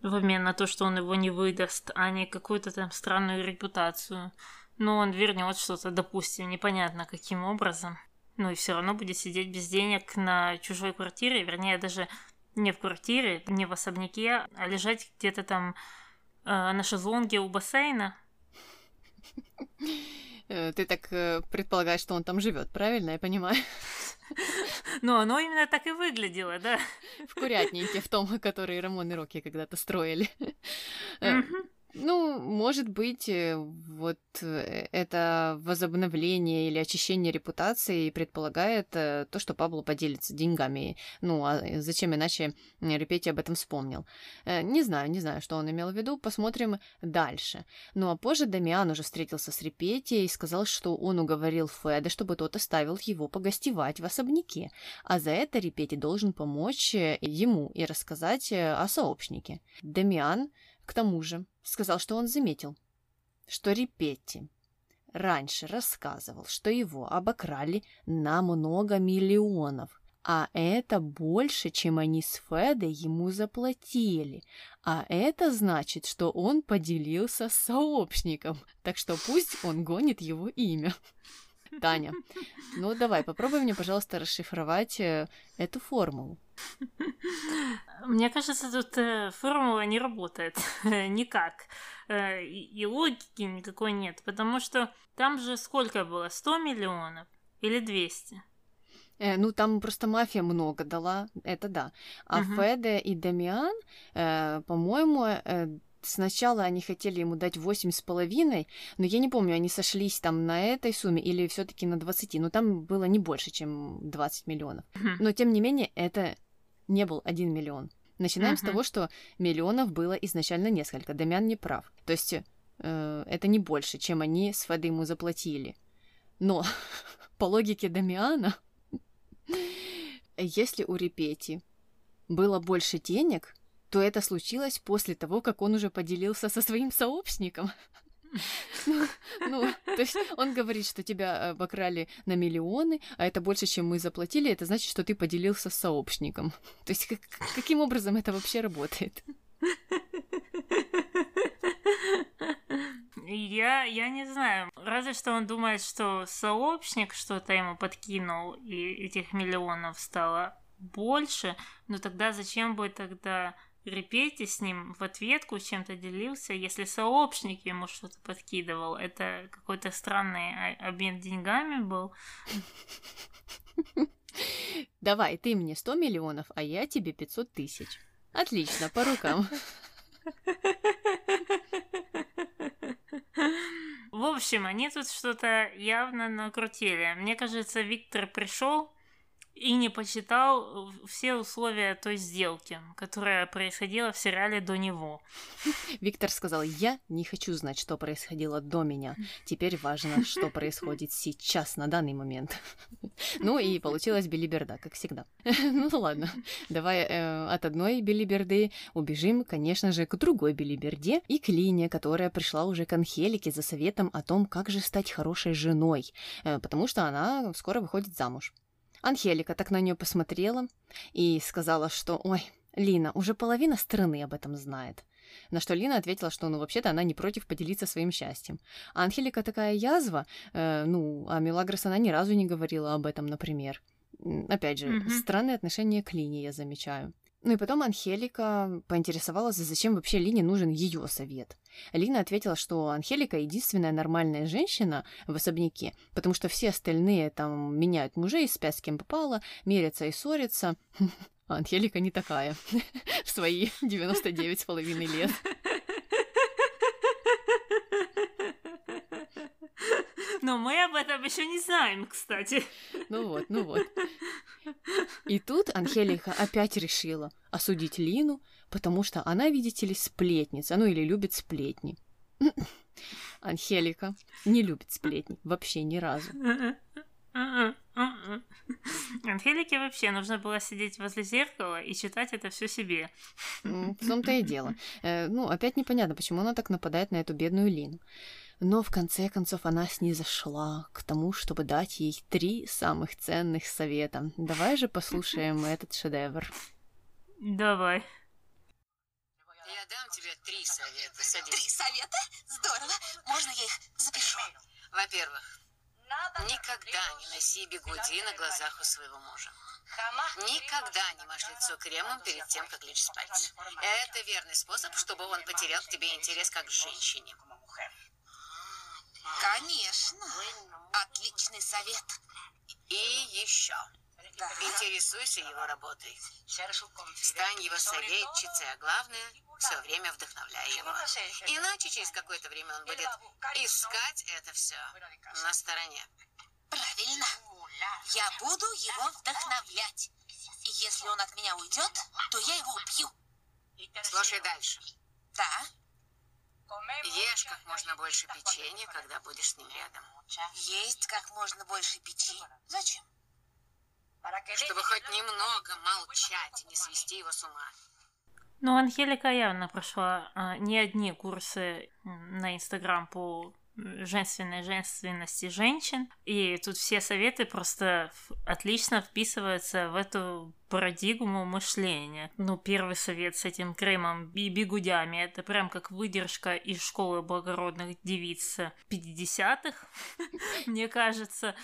в обмен на то, что он его не выдаст, а не какую-то там странную репутацию. Но он вернет что-то, допустим, непонятно каким образом. Ну и все равно будет сидеть без денег на чужой квартире, вернее, даже не в квартире, не в особняке, а лежать где-то там э, на шезлонге у бассейна. Э, ты так э, предполагаешь, что он там живет, правильно я понимаю? Ну, оно именно так и выглядело, да. В курятнике, в том, который Рамон и Рокки когда-то строили. Mm-hmm. Ну, может быть, э, вот э, это возобновление или очищение репутации предполагает э, то, что Пабло поделится деньгами. Ну, а зачем иначе Репети об этом вспомнил? Не знаю, не знаю, что он имел в виду. Посмотрим дальше. Ну, а позже Дамиан уже встретился с Репети и сказал, что он уговорил Феда, чтобы тот оставил его погостевать в особняке. А за это Репети должен помочь ему и рассказать о сообщнике. Дамиан к тому же, сказал, что он заметил, что Репетти раньше рассказывал, что его обокрали на много миллионов, а это больше, чем они с Федой ему заплатили. А это значит, что он поделился с сообщником, так что пусть он гонит его имя. Таня, ну давай, попробуй мне, пожалуйста, расшифровать э, эту формулу. Мне кажется, тут э, формула не работает никак. Э, и логики никакой нет, потому что там же сколько было? 100 миллионов или 200? Э, ну, там просто мафия много дала, это да. А угу. Феде и Дамиан, э, по-моему, э, сначала они хотели ему дать восемь с половиной, но я не помню, они сошлись там на этой сумме или все таки на 20, но там было не больше, чем 20 миллионов. Но, тем не менее, это не был один миллион. Начинаем uh-huh. с того, что миллионов было изначально несколько. Дамян не прав. То есть э, это не больше, чем они с Феды ему заплатили. Но по логике Дамиана, если у Репети было больше денег, то это случилось после того, как он уже поделился со своим сообщником. Ну, то есть он говорит, что тебя обокрали на миллионы, а это больше, чем мы заплатили, это значит, что ты поделился с сообщником. То есть как, каким образом это вообще работает? Я, я не знаю. Разве что он думает, что сообщник что-то ему подкинул, и этих миллионов стало больше. Но тогда зачем бы тогда Репетти с ним в ответку чем-то делился, если сообщник ему что-то подкидывал. Это какой-то странный обмен деньгами был. Давай, ты мне 100 миллионов, а я тебе 500 тысяч. Отлично, по рукам. В общем, они тут что-то явно накрутили. Мне кажется, Виктор пришел и не почитал э, все условия той сделки, которая происходила в сериале до него. Виктор сказал, я не хочу знать, что происходило до меня. Теперь важно, что происходит сейчас, на данный момент. Ну и получилась билиберда, как всегда. Ну ладно, давай э, от одной билиберды убежим, конечно же, к другой билиберде и к Лине, которая пришла уже к Анхелике за советом о том, как же стать хорошей женой, э, потому что она скоро выходит замуж. Анхелика так на нее посмотрела и сказала, что «Ой, Лина, уже половина страны об этом знает». На что Лина ответила, что, ну, вообще-то она не против поделиться своим счастьем. А Анхелика такая язва, э, ну, а Мелагрос она ни разу не говорила об этом, например. Опять же, mm-hmm. странное отношение к Лине я замечаю. Ну и потом Анхелика поинтересовалась, зачем вообще Лине нужен ее совет. Лина ответила, что Анхелика единственная нормальная женщина в особняке, потому что все остальные там меняют мужей, спят с кем попало, мерятся и ссорятся. А Анхелика не такая в свои 99 с половиной лет. Но мы об этом еще не знаем, кстати. Ну вот, ну вот. И тут Анхелика опять решила осудить Лину, потому что она, видите ли, сплетница, ну или любит сплетни. Анхелика не любит сплетни вообще ни разу. Анхелике вообще нужно было сидеть возле зеркала и читать это все себе. В том-то и дело. Э, ну, опять непонятно, почему она так нападает на эту бедную Лину. Но в конце концов она снизошла к тому, чтобы дать ей три самых ценных совета. Давай же послушаем этот шедевр. Давай. Я дам тебе три совета. Садись. Три совета? Здорово. Можно я их запишу? Во-первых, никогда не носи бигуди на глазах у своего мужа. Никогда не мажь лицо кремом перед тем, как лечь спать. Это верный способ, чтобы он потерял к тебе интерес как к женщине. Конечно. Отличный совет. И еще. Да. Интересуйся его работой. Стань его советчицей, а главное, все время вдохновляй его. Иначе через какое-то время он будет искать это все на стороне. Правильно. Я буду его вдохновлять. И если он от меня уйдет, то я его убью. Слушай дальше. Да. Ешь как можно больше печенья, когда будешь с ним рядом. Есть как можно больше печенья. Зачем? Чтобы хоть немного молчать и не свести его с ума. Ну, Анхелика явно прошла а, не одни курсы на Инстаграм по женственной женственности женщин. И тут все советы просто отлично вписываются в эту парадигму мышления. Ну, первый совет с этим кремом и бигудями, это прям как выдержка из школы благородных девиц 50-х, мне кажется.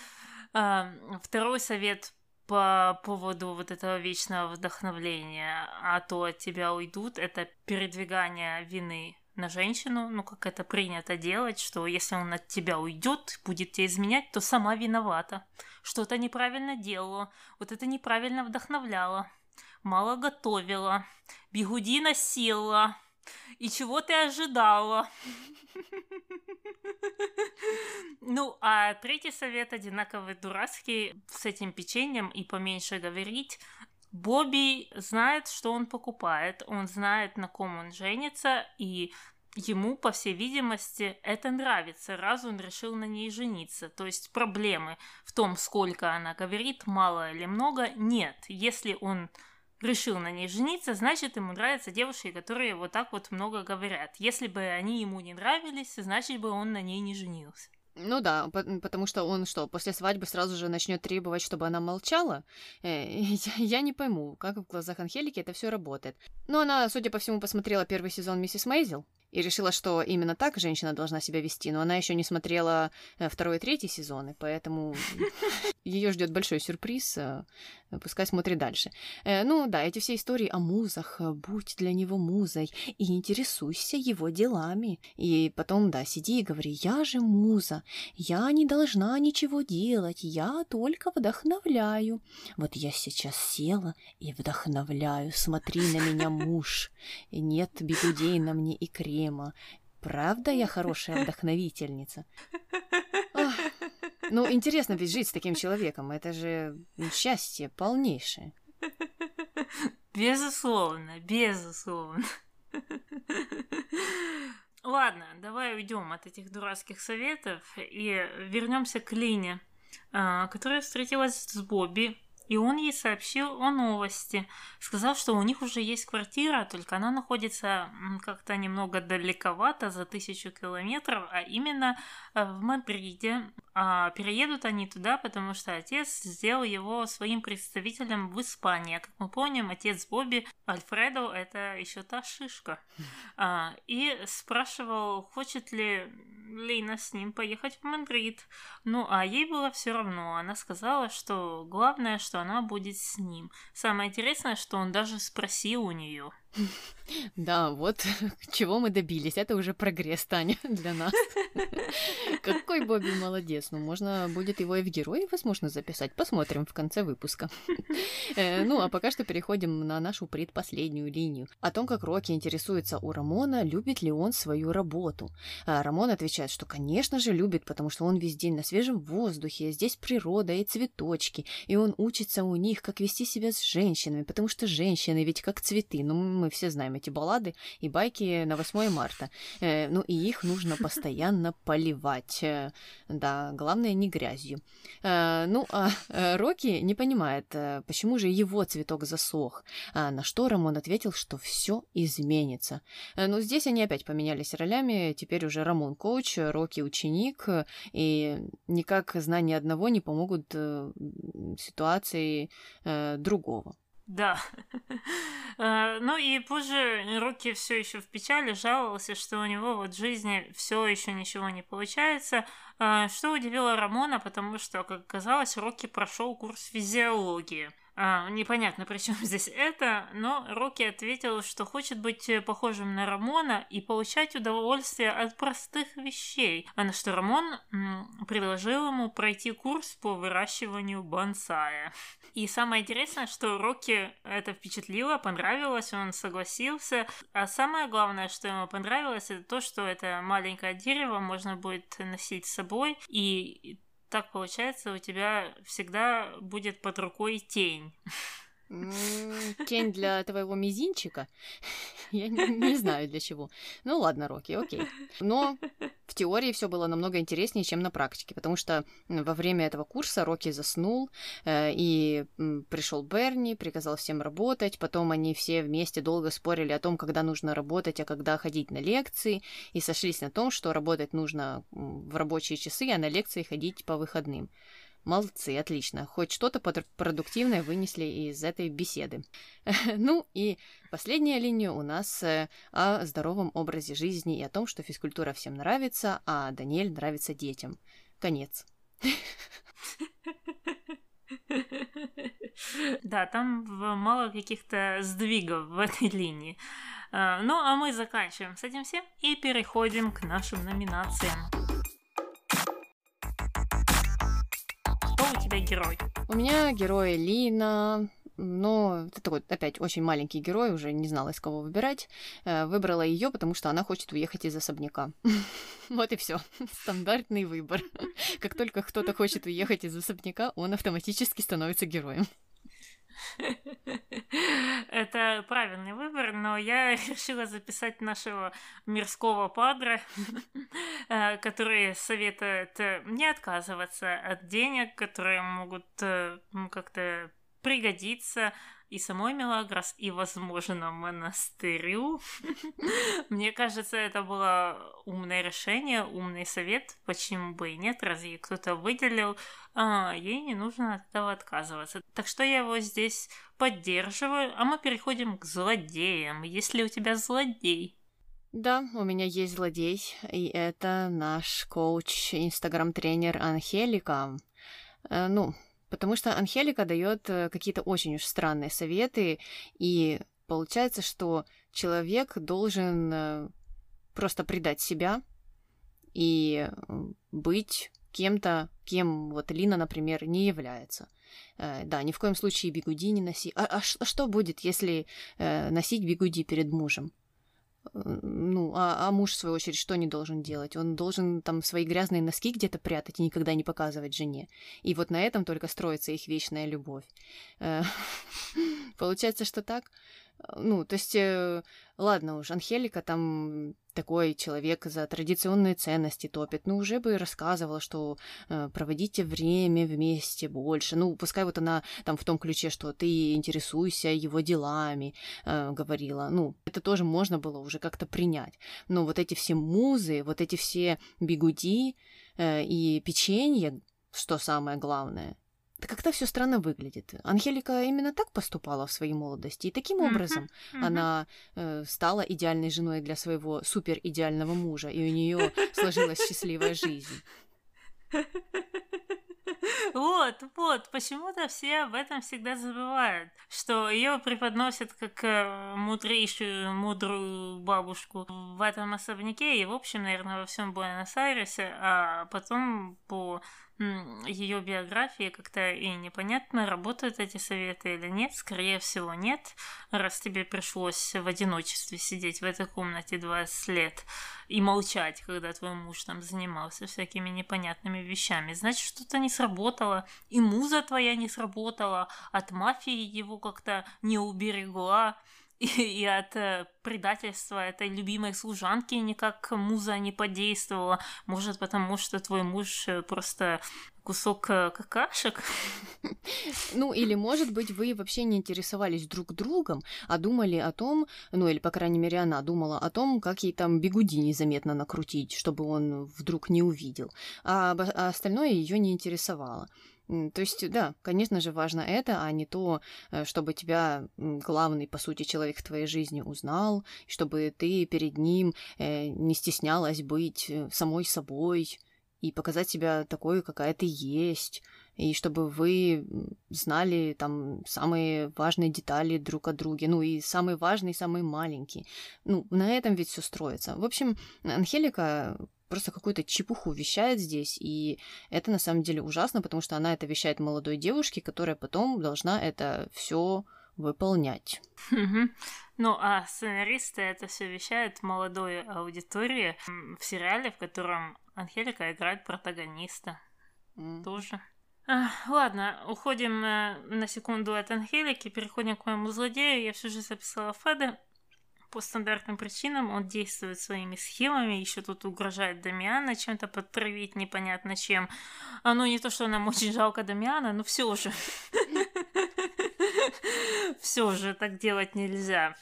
А, второй совет по поводу вот этого вечного вдохновления, а то от тебя уйдут, это передвигание вины на женщину, ну как это принято делать, что если он от тебя уйдет, будет тебя изменять, то сама виновата. Что-то неправильно делала, вот это неправильно вдохновляла, мало готовила, бигуди носила. И чего ты ожидала? Ну, а третий совет одинаковый дурацкий с этим печеньем и поменьше говорить. Бобби знает, что он покупает, он знает, на ком он женится, и ему, по всей видимости, это нравится, раз он решил на ней жениться. То есть проблемы в том, сколько она говорит, мало или много, нет. Если он решил на ней жениться, значит, ему нравятся девушки, которые вот так вот много говорят. Если бы они ему не нравились, значит бы он на ней не женился. Ну да, потому что он что, после свадьбы сразу же начнет требовать, чтобы она молчала? Э, я, не пойму, как в глазах Анхелики это все работает. Но она, судя по всему, посмотрела первый сезон «Миссис Мейзел», и решила, что именно так женщина должна себя вести, но она еще не смотрела э, второй и третий сезоны, поэтому ее ждет большой сюрприз. Э, пускай смотрит дальше. Э, ну да, эти все истории о музах, будь для него музой и интересуйся его делами. И потом, да, сиди и говори, я же муза, я не должна ничего делать, я только вдохновляю. Вот я сейчас села и вдохновляю, смотри на меня, муж. Нет бегудей на мне и крем Рима. Правда я хорошая вдохновительница? Ох. Ну, интересно ведь жить с таким человеком. Это же счастье полнейшее. Безусловно, безусловно. Ладно, давай уйдем от этих дурацких советов и вернемся к Лине, а, которая встретилась с Бобби и он ей сообщил о новости. Сказал, что у них уже есть квартира, только она находится как-то немного далековато, за тысячу километров, а именно э, в Мадриде. А переедут они туда, потому что отец сделал его своим представителем в Испании. А как мы помним, отец Бобби, Альфредо, это еще та шишка. А, и спрашивал, хочет ли Лейна с ним поехать в Мадрид. Ну, а ей было все равно. Она сказала, что главное, что она будет с ним. Самое интересное, что он даже спросил у нее. Да, вот чего мы добились. Это уже прогресс, Таня, для нас. Какой Бобби молодец. Ну, можно будет его и в герои, возможно, записать. Посмотрим в конце выпуска. Э, ну, а пока что переходим на нашу предпоследнюю линию. О том, как Рокки интересуется у Рамона, любит ли он свою работу. А Рамон отвечает, что, конечно же, любит, потому что он весь день на свежем воздухе, здесь природа и цветочки, и он учится у них, как вести себя с женщинами, потому что женщины ведь как цветы. Ну, мы все знаем эти баллады и байки на 8 марта. Э, ну и их нужно постоянно поливать. Э, да, главное не грязью. Э, ну, а Рокки не понимает, почему же его цветок засох. А на что Рамон ответил, что все изменится. Ну, здесь они опять поменялись ролями. Теперь уже Рамон коуч, Рокки ученик, и никак знания одного не помогут ситуации другого. Да. Э, ну и позже Рокки все еще в печали жаловался, что у него вот в жизни все еще ничего не получается, э, что удивило Рамона, потому что, как оказалось, Рокки прошел курс физиологии. А, непонятно, при чем здесь это, но Рокки ответил, что хочет быть похожим на Рамона и получать удовольствие от простых вещей, а на что Рамон м, предложил ему пройти курс по выращиванию бонсая. И самое интересное, что Рокки это впечатлило, понравилось, он согласился. А самое главное, что ему понравилось, это то, что это маленькое дерево можно будет носить с собой, и так получается, у тебя всегда будет под рукой тень. Тень для твоего мизинчика? Я не, не знаю для чего. Ну ладно, Рокки, окей. Но в теории все было намного интереснее, чем на практике, потому что во время этого курса Рокки заснул, э, и пришел Берни, приказал всем работать, потом они все вместе долго спорили о том, когда нужно работать, а когда ходить на лекции, и сошлись на том, что работать нужно в рабочие часы, а на лекции ходить по выходным. Молодцы, отлично. Хоть что-то продуктивное вынесли из этой беседы. Ну и последняя линия у нас э, о здоровом образе жизни и о том, что физкультура всем нравится, а Даниэль нравится детям. Конец. Да, там мало каких-то сдвигов в этой линии. Э, ну, а мы заканчиваем с этим всем и переходим к нашим номинациям. Тебя герой? У меня герой Лина, но это такой, опять, очень маленький герой, уже не знала, из кого выбирать. Э, выбрала ее, потому что она хочет уехать из особняка. Вот и все. Стандартный выбор. Как только кто-то хочет уехать из особняка, он автоматически становится героем. Это правильный выбор, но я решила записать нашего мирского падра, э, который советует э, не отказываться от денег, которые могут э, как-то пригодиться и самой Мелагрос, и, возможно, монастырю. Мне кажется, это было умное решение, умный совет, почему бы и нет, разве кто-то выделил, а, ей не нужно от этого отказываться. Так что я его здесь поддерживаю, а мы переходим к злодеям. Есть ли у тебя злодей? Да, у меня есть злодей, и это наш коуч, инстаграм-тренер Анхелика. Э, ну, Потому что Анхелика дает э, какие-то очень уж странные советы, и получается, что человек должен э, просто предать себя и быть кем-то, кем вот Лина, например, не является. Э, да, ни в коем случае бигуди не носи. А, а, а что будет, если носить бигуди перед мужем? Ну, а, а муж, в свою очередь, что не должен делать? Он должен там свои грязные носки где-то прятать и никогда не показывать жене. И вот на этом только строится их вечная любовь. Э, получается, что так. Ну, то есть, э, ладно уж, Анхелика там такой человек за традиционные ценности топит, ну, уже бы рассказывала, что э, проводите время вместе больше. Ну, пускай вот она там в том ключе, что ты интересуйся его делами, э, говорила. Ну, это тоже можно было уже как-то принять. Но вот эти все музы, вот эти все бигуди э, и печенье, что самое главное, да как-то все странно выглядит. Анхелика именно так поступала в своей молодости, и таким образом mm-hmm. Mm-hmm. она э, стала идеальной женой для своего супер идеального мужа, и у нее сложилась счастливая жизнь. Вот, вот, почему-то все об этом всегда забывают, что ее преподносят как э, мудрейшую, мудрую бабушку в этом особняке и, в общем, наверное, во всем Буэнос-Айресе, а потом по ее биографии как-то и непонятно, работают эти советы или нет. Скорее всего, нет, раз тебе пришлось в одиночестве сидеть в этой комнате 20 лет и молчать, когда твой муж там занимался всякими непонятными вещами. Значит, что-то не сработало, и муза твоя не сработала, от мафии его как-то не уберегла и, от э, предательства этой любимой служанки никак муза не подействовала. Может, потому что твой муж э, просто кусок э, какашек. Ну, или, может быть, вы вообще не интересовались друг другом, а думали о том, ну, или, по крайней мере, она думала о том, как ей там бегуди незаметно накрутить, чтобы он вдруг не увидел. А, а остальное ее не интересовало. То есть, да, конечно же, важно это, а не то, э, чтобы тебя главный, по сути, человек в твоей жизни узнал, чтобы ты перед ним э, не стеснялась быть э, самой собой и показать себя такой, какая ты есть, и чтобы вы знали там самые важные детали друг о друге, ну и самые важные, самые маленькие. Ну, на этом ведь все строится. В общем, Анхелика просто какую-то чепуху вещает здесь, и это на самом деле ужасно, потому что она это вещает молодой девушке, которая потом должна это все выполнять. Ну, а сценаристы это все вещают молодой аудитории в сериале, в котором Анхелика играет протагониста. Mm. Тоже. А, ладно, уходим э, на секунду от Анхелики, переходим к моему злодею. Я все же записала Феда по стандартным причинам он действует своими схемами, еще тут угрожает Дамиана чем-то подтравить непонятно чем. А ну не то, что нам очень жалко Дамиана, но все же. Все же так делать нельзя.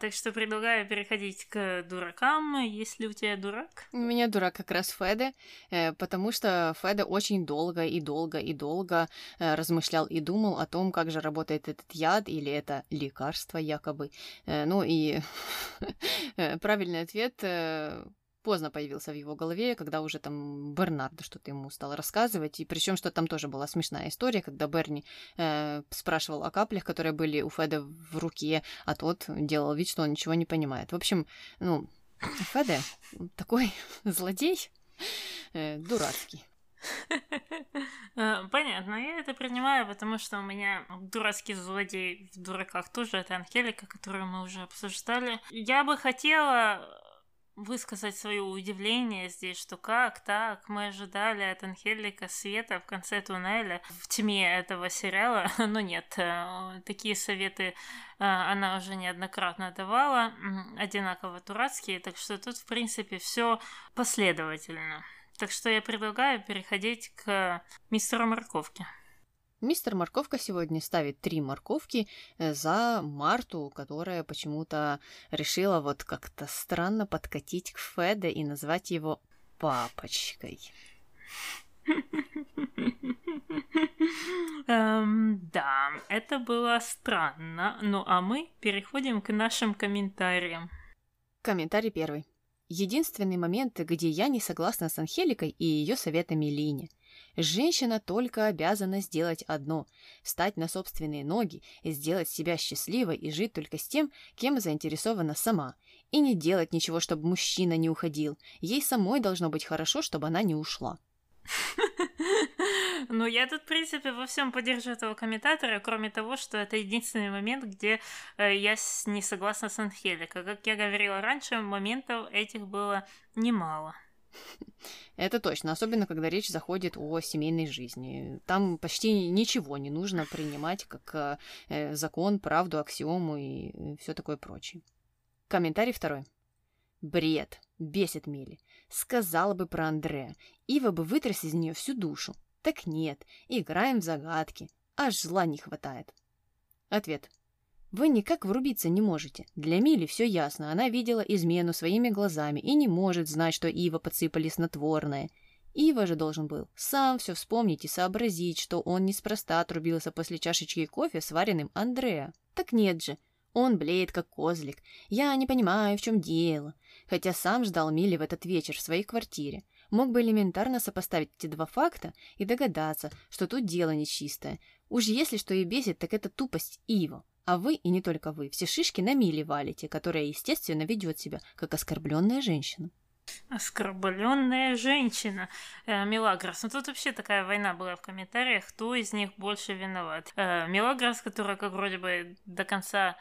Так что предлагаю переходить к дуракам. Есть ли у тебя дурак? У меня дурак как раз Феде, э, потому что Феде очень долго и долго и долго э, размышлял и думал о том, как же работает этот яд или это лекарство якобы. Э, ну и правильный ответ поздно появился в его голове, когда уже там Бернард что-то ему стал рассказывать, и причем что там тоже была смешная история, когда Берни э, спрашивал о каплях, которые были у Феда в руке, а тот делал вид, что он ничего не понимает. В общем, ну, Феде такой злодей, э, дурацкий. Э, понятно, я это принимаю, потому что у меня дурацкий злодей в дураках тоже, это Анхелика, которую мы уже обсуждали. Я бы хотела высказать свое удивление здесь, что как так, мы ожидали от Анхелика света в конце туннеля в тьме этого сериала, но нет, э, такие советы э, она уже неоднократно давала, одинаково дурацкие, так что тут, в принципе, все последовательно. Так что я предлагаю переходить к мистеру Морковке. Мистер Морковка сегодня ставит три морковки э, за Марту, которая почему-то решила вот как-то странно подкатить к Феде и назвать его папочкой. Эм, да, это было странно. Ну а мы переходим к нашим комментариям. Комментарий первый. Единственный момент, где я не согласна с Анхеликой и ее советами Лине. Женщина только обязана сделать одно – стать на собственные ноги сделать себя счастливой и жить только с тем, кем заинтересована сама. И не делать ничего, чтобы мужчина не уходил. Ей самой должно быть хорошо, чтобы она не ушла. Ну, я тут, в принципе, во всем поддерживаю этого комментатора, кроме того, что это единственный момент, где э, я с... не согласна с Анхеликой. Как я говорила раньше, моментов этих было немало. Это точно, особенно когда речь заходит о семейной жизни. Там почти ничего не нужно принимать как э, закон, правду, аксиому и все такое прочее. Комментарий второй. Бред. Бесит Милли. Сказала бы про Андрея. Ива бы вытряс из нее всю душу. Так нет, играем в загадки. Аж зла не хватает. Ответ. Вы никак врубиться не можете. Для Мили все ясно. Она видела измену своими глазами и не может знать, что Ива подсыпали снотворное. Ива же должен был сам все вспомнить и сообразить, что он неспроста отрубился после чашечки кофе с вареным Андреа. Так нет же. Он блеет, как козлик. Я не понимаю, в чем дело. Хотя сам ждал Мили в этот вечер в своей квартире. Мог бы элементарно сопоставить эти два факта и догадаться, что тут дело нечистое. Уж если что и бесит, так это тупость Ива. А вы, и не только вы, все шишки на Миле валите, которая, естественно, ведет себя, как оскорбленная женщина. Оскорбленная женщина. Э, Мелагрос. Ну тут вообще такая война была в комментариях, кто из них больше виноват. Э, Мелагрос, которая как вроде бы до конца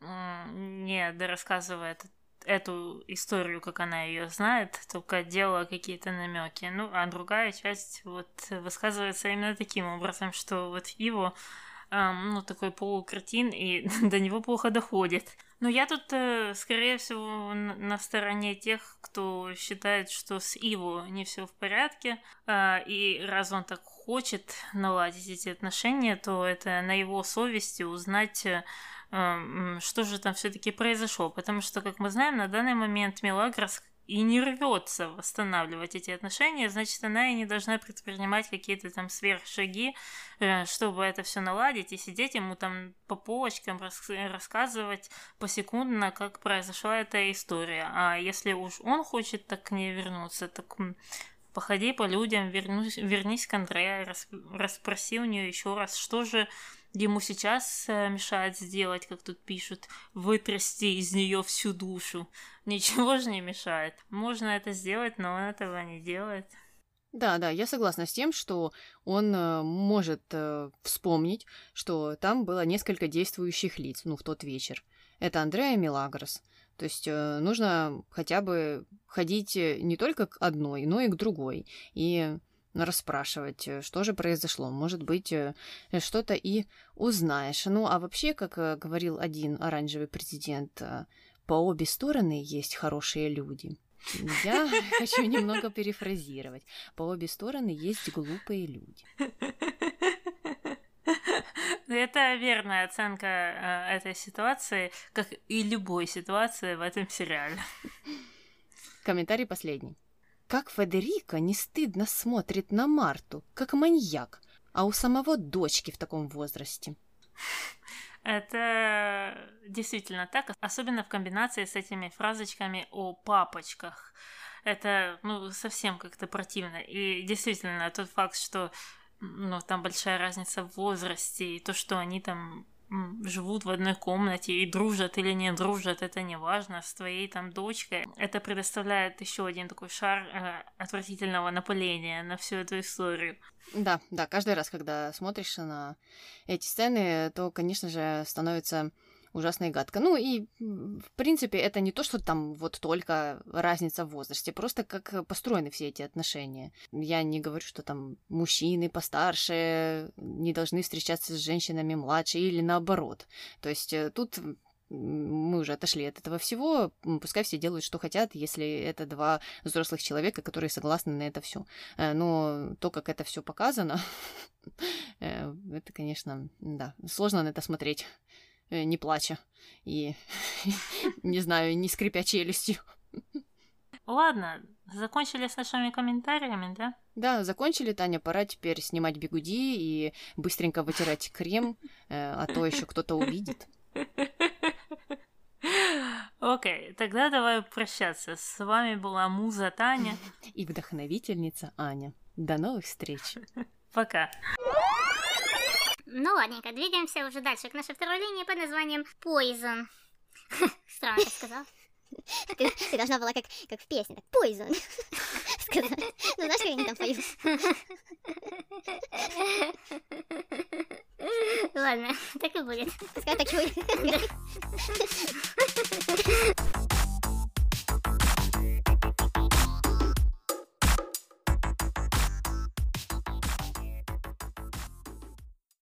э, не дорассказывает эту историю, как она ее знает, только делала какие-то намеки. Ну, а другая часть вот высказывается именно таким образом, что вот его эм, ну, такой полукартин, и до него плохо доходит. Но я тут, э, скорее всего, на стороне тех, кто считает, что с Иво не все в порядке, э, и раз он так хочет наладить эти отношения, то это на его совести узнать э, что же там все-таки произошло. Потому что, как мы знаем, на данный момент Мелагрос и не рвется восстанавливать эти отношения, значит, она и не должна предпринимать какие-то там сверхшаги, э, чтобы это все наладить и сидеть ему там по полочкам рас рассказывать посекундно, как произошла эта история. А если уж он хочет так к ней вернуться, так походи по людям, вернусь, вернись к Андреа, рас, расспроси у нее еще раз, что же ему сейчас э, мешает сделать, как тут пишут, вытрясти из нее всю душу. Ничего же не мешает. Можно это сделать, но он этого не делает. Да, да, я согласна с тем, что он э, может э, вспомнить, что там было несколько действующих лиц, ну, в тот вечер. Это Андреа Милагрос. То есть нужно хотя бы ходить не только к одной, но и к другой. И расспрашивать, э, что же произошло. Может быть, э, что-то и узнаешь. Ну, а вообще, как э, говорил один оранжевый президент, по обе стороны есть хорошие люди. Я хочу немного перефразировать. По обе стороны есть глупые люди. Это верная оценка этой ситуации, как и любой ситуации в этом сериале. Комментарий последний. Как Федерико не стыдно смотрит на Марту, как маньяк, а у самого дочки в таком возрасте. Это действительно так, особенно в комбинации с этими фразочками о папочках. Это, ну, совсем как-то противно. И действительно, тот факт, что ну, там большая разница в возрасте, и то, что они там живут в одной комнате и дружат или не дружат, это не важно, с твоей там дочкой. Это предоставляет еще один такой шар э, отвратительного напыления на всю эту историю. Да, да, каждый раз, когда смотришь на эти сцены, то, конечно же, становится ужасно и гадко. Ну и, в принципе, это не то, что там вот только разница в возрасте, просто как построены все эти отношения. Я не говорю, что там мужчины постарше не должны встречаться с женщинами младше или наоборот. То есть э, тут мы уже отошли от этого всего, пускай все делают, что хотят, если это два взрослых человека, которые согласны на это все. Э, но то, как это все показано, э, это, конечно, да, сложно на это смотреть. Э, не плача и, не знаю, не скрипя челюстью. Ладно, закончили с нашими комментариями, да? Да, закончили, Таня, пора теперь снимать бигуди и быстренько вытирать крем, э, а то еще кто-то увидит. Окей, okay, тогда давай прощаться. С вами была Муза Таня. И вдохновительница Аня. До новых встреч. Пока. Ну ладненько, двигаемся уже дальше к нашей второй линии под названием Poison. Странно так сказал. Ты, ты должна была как, как в песне, так Poison сказать. Ну знаешь, как они там поют? Ладно, так и будет. Пускай так и будет.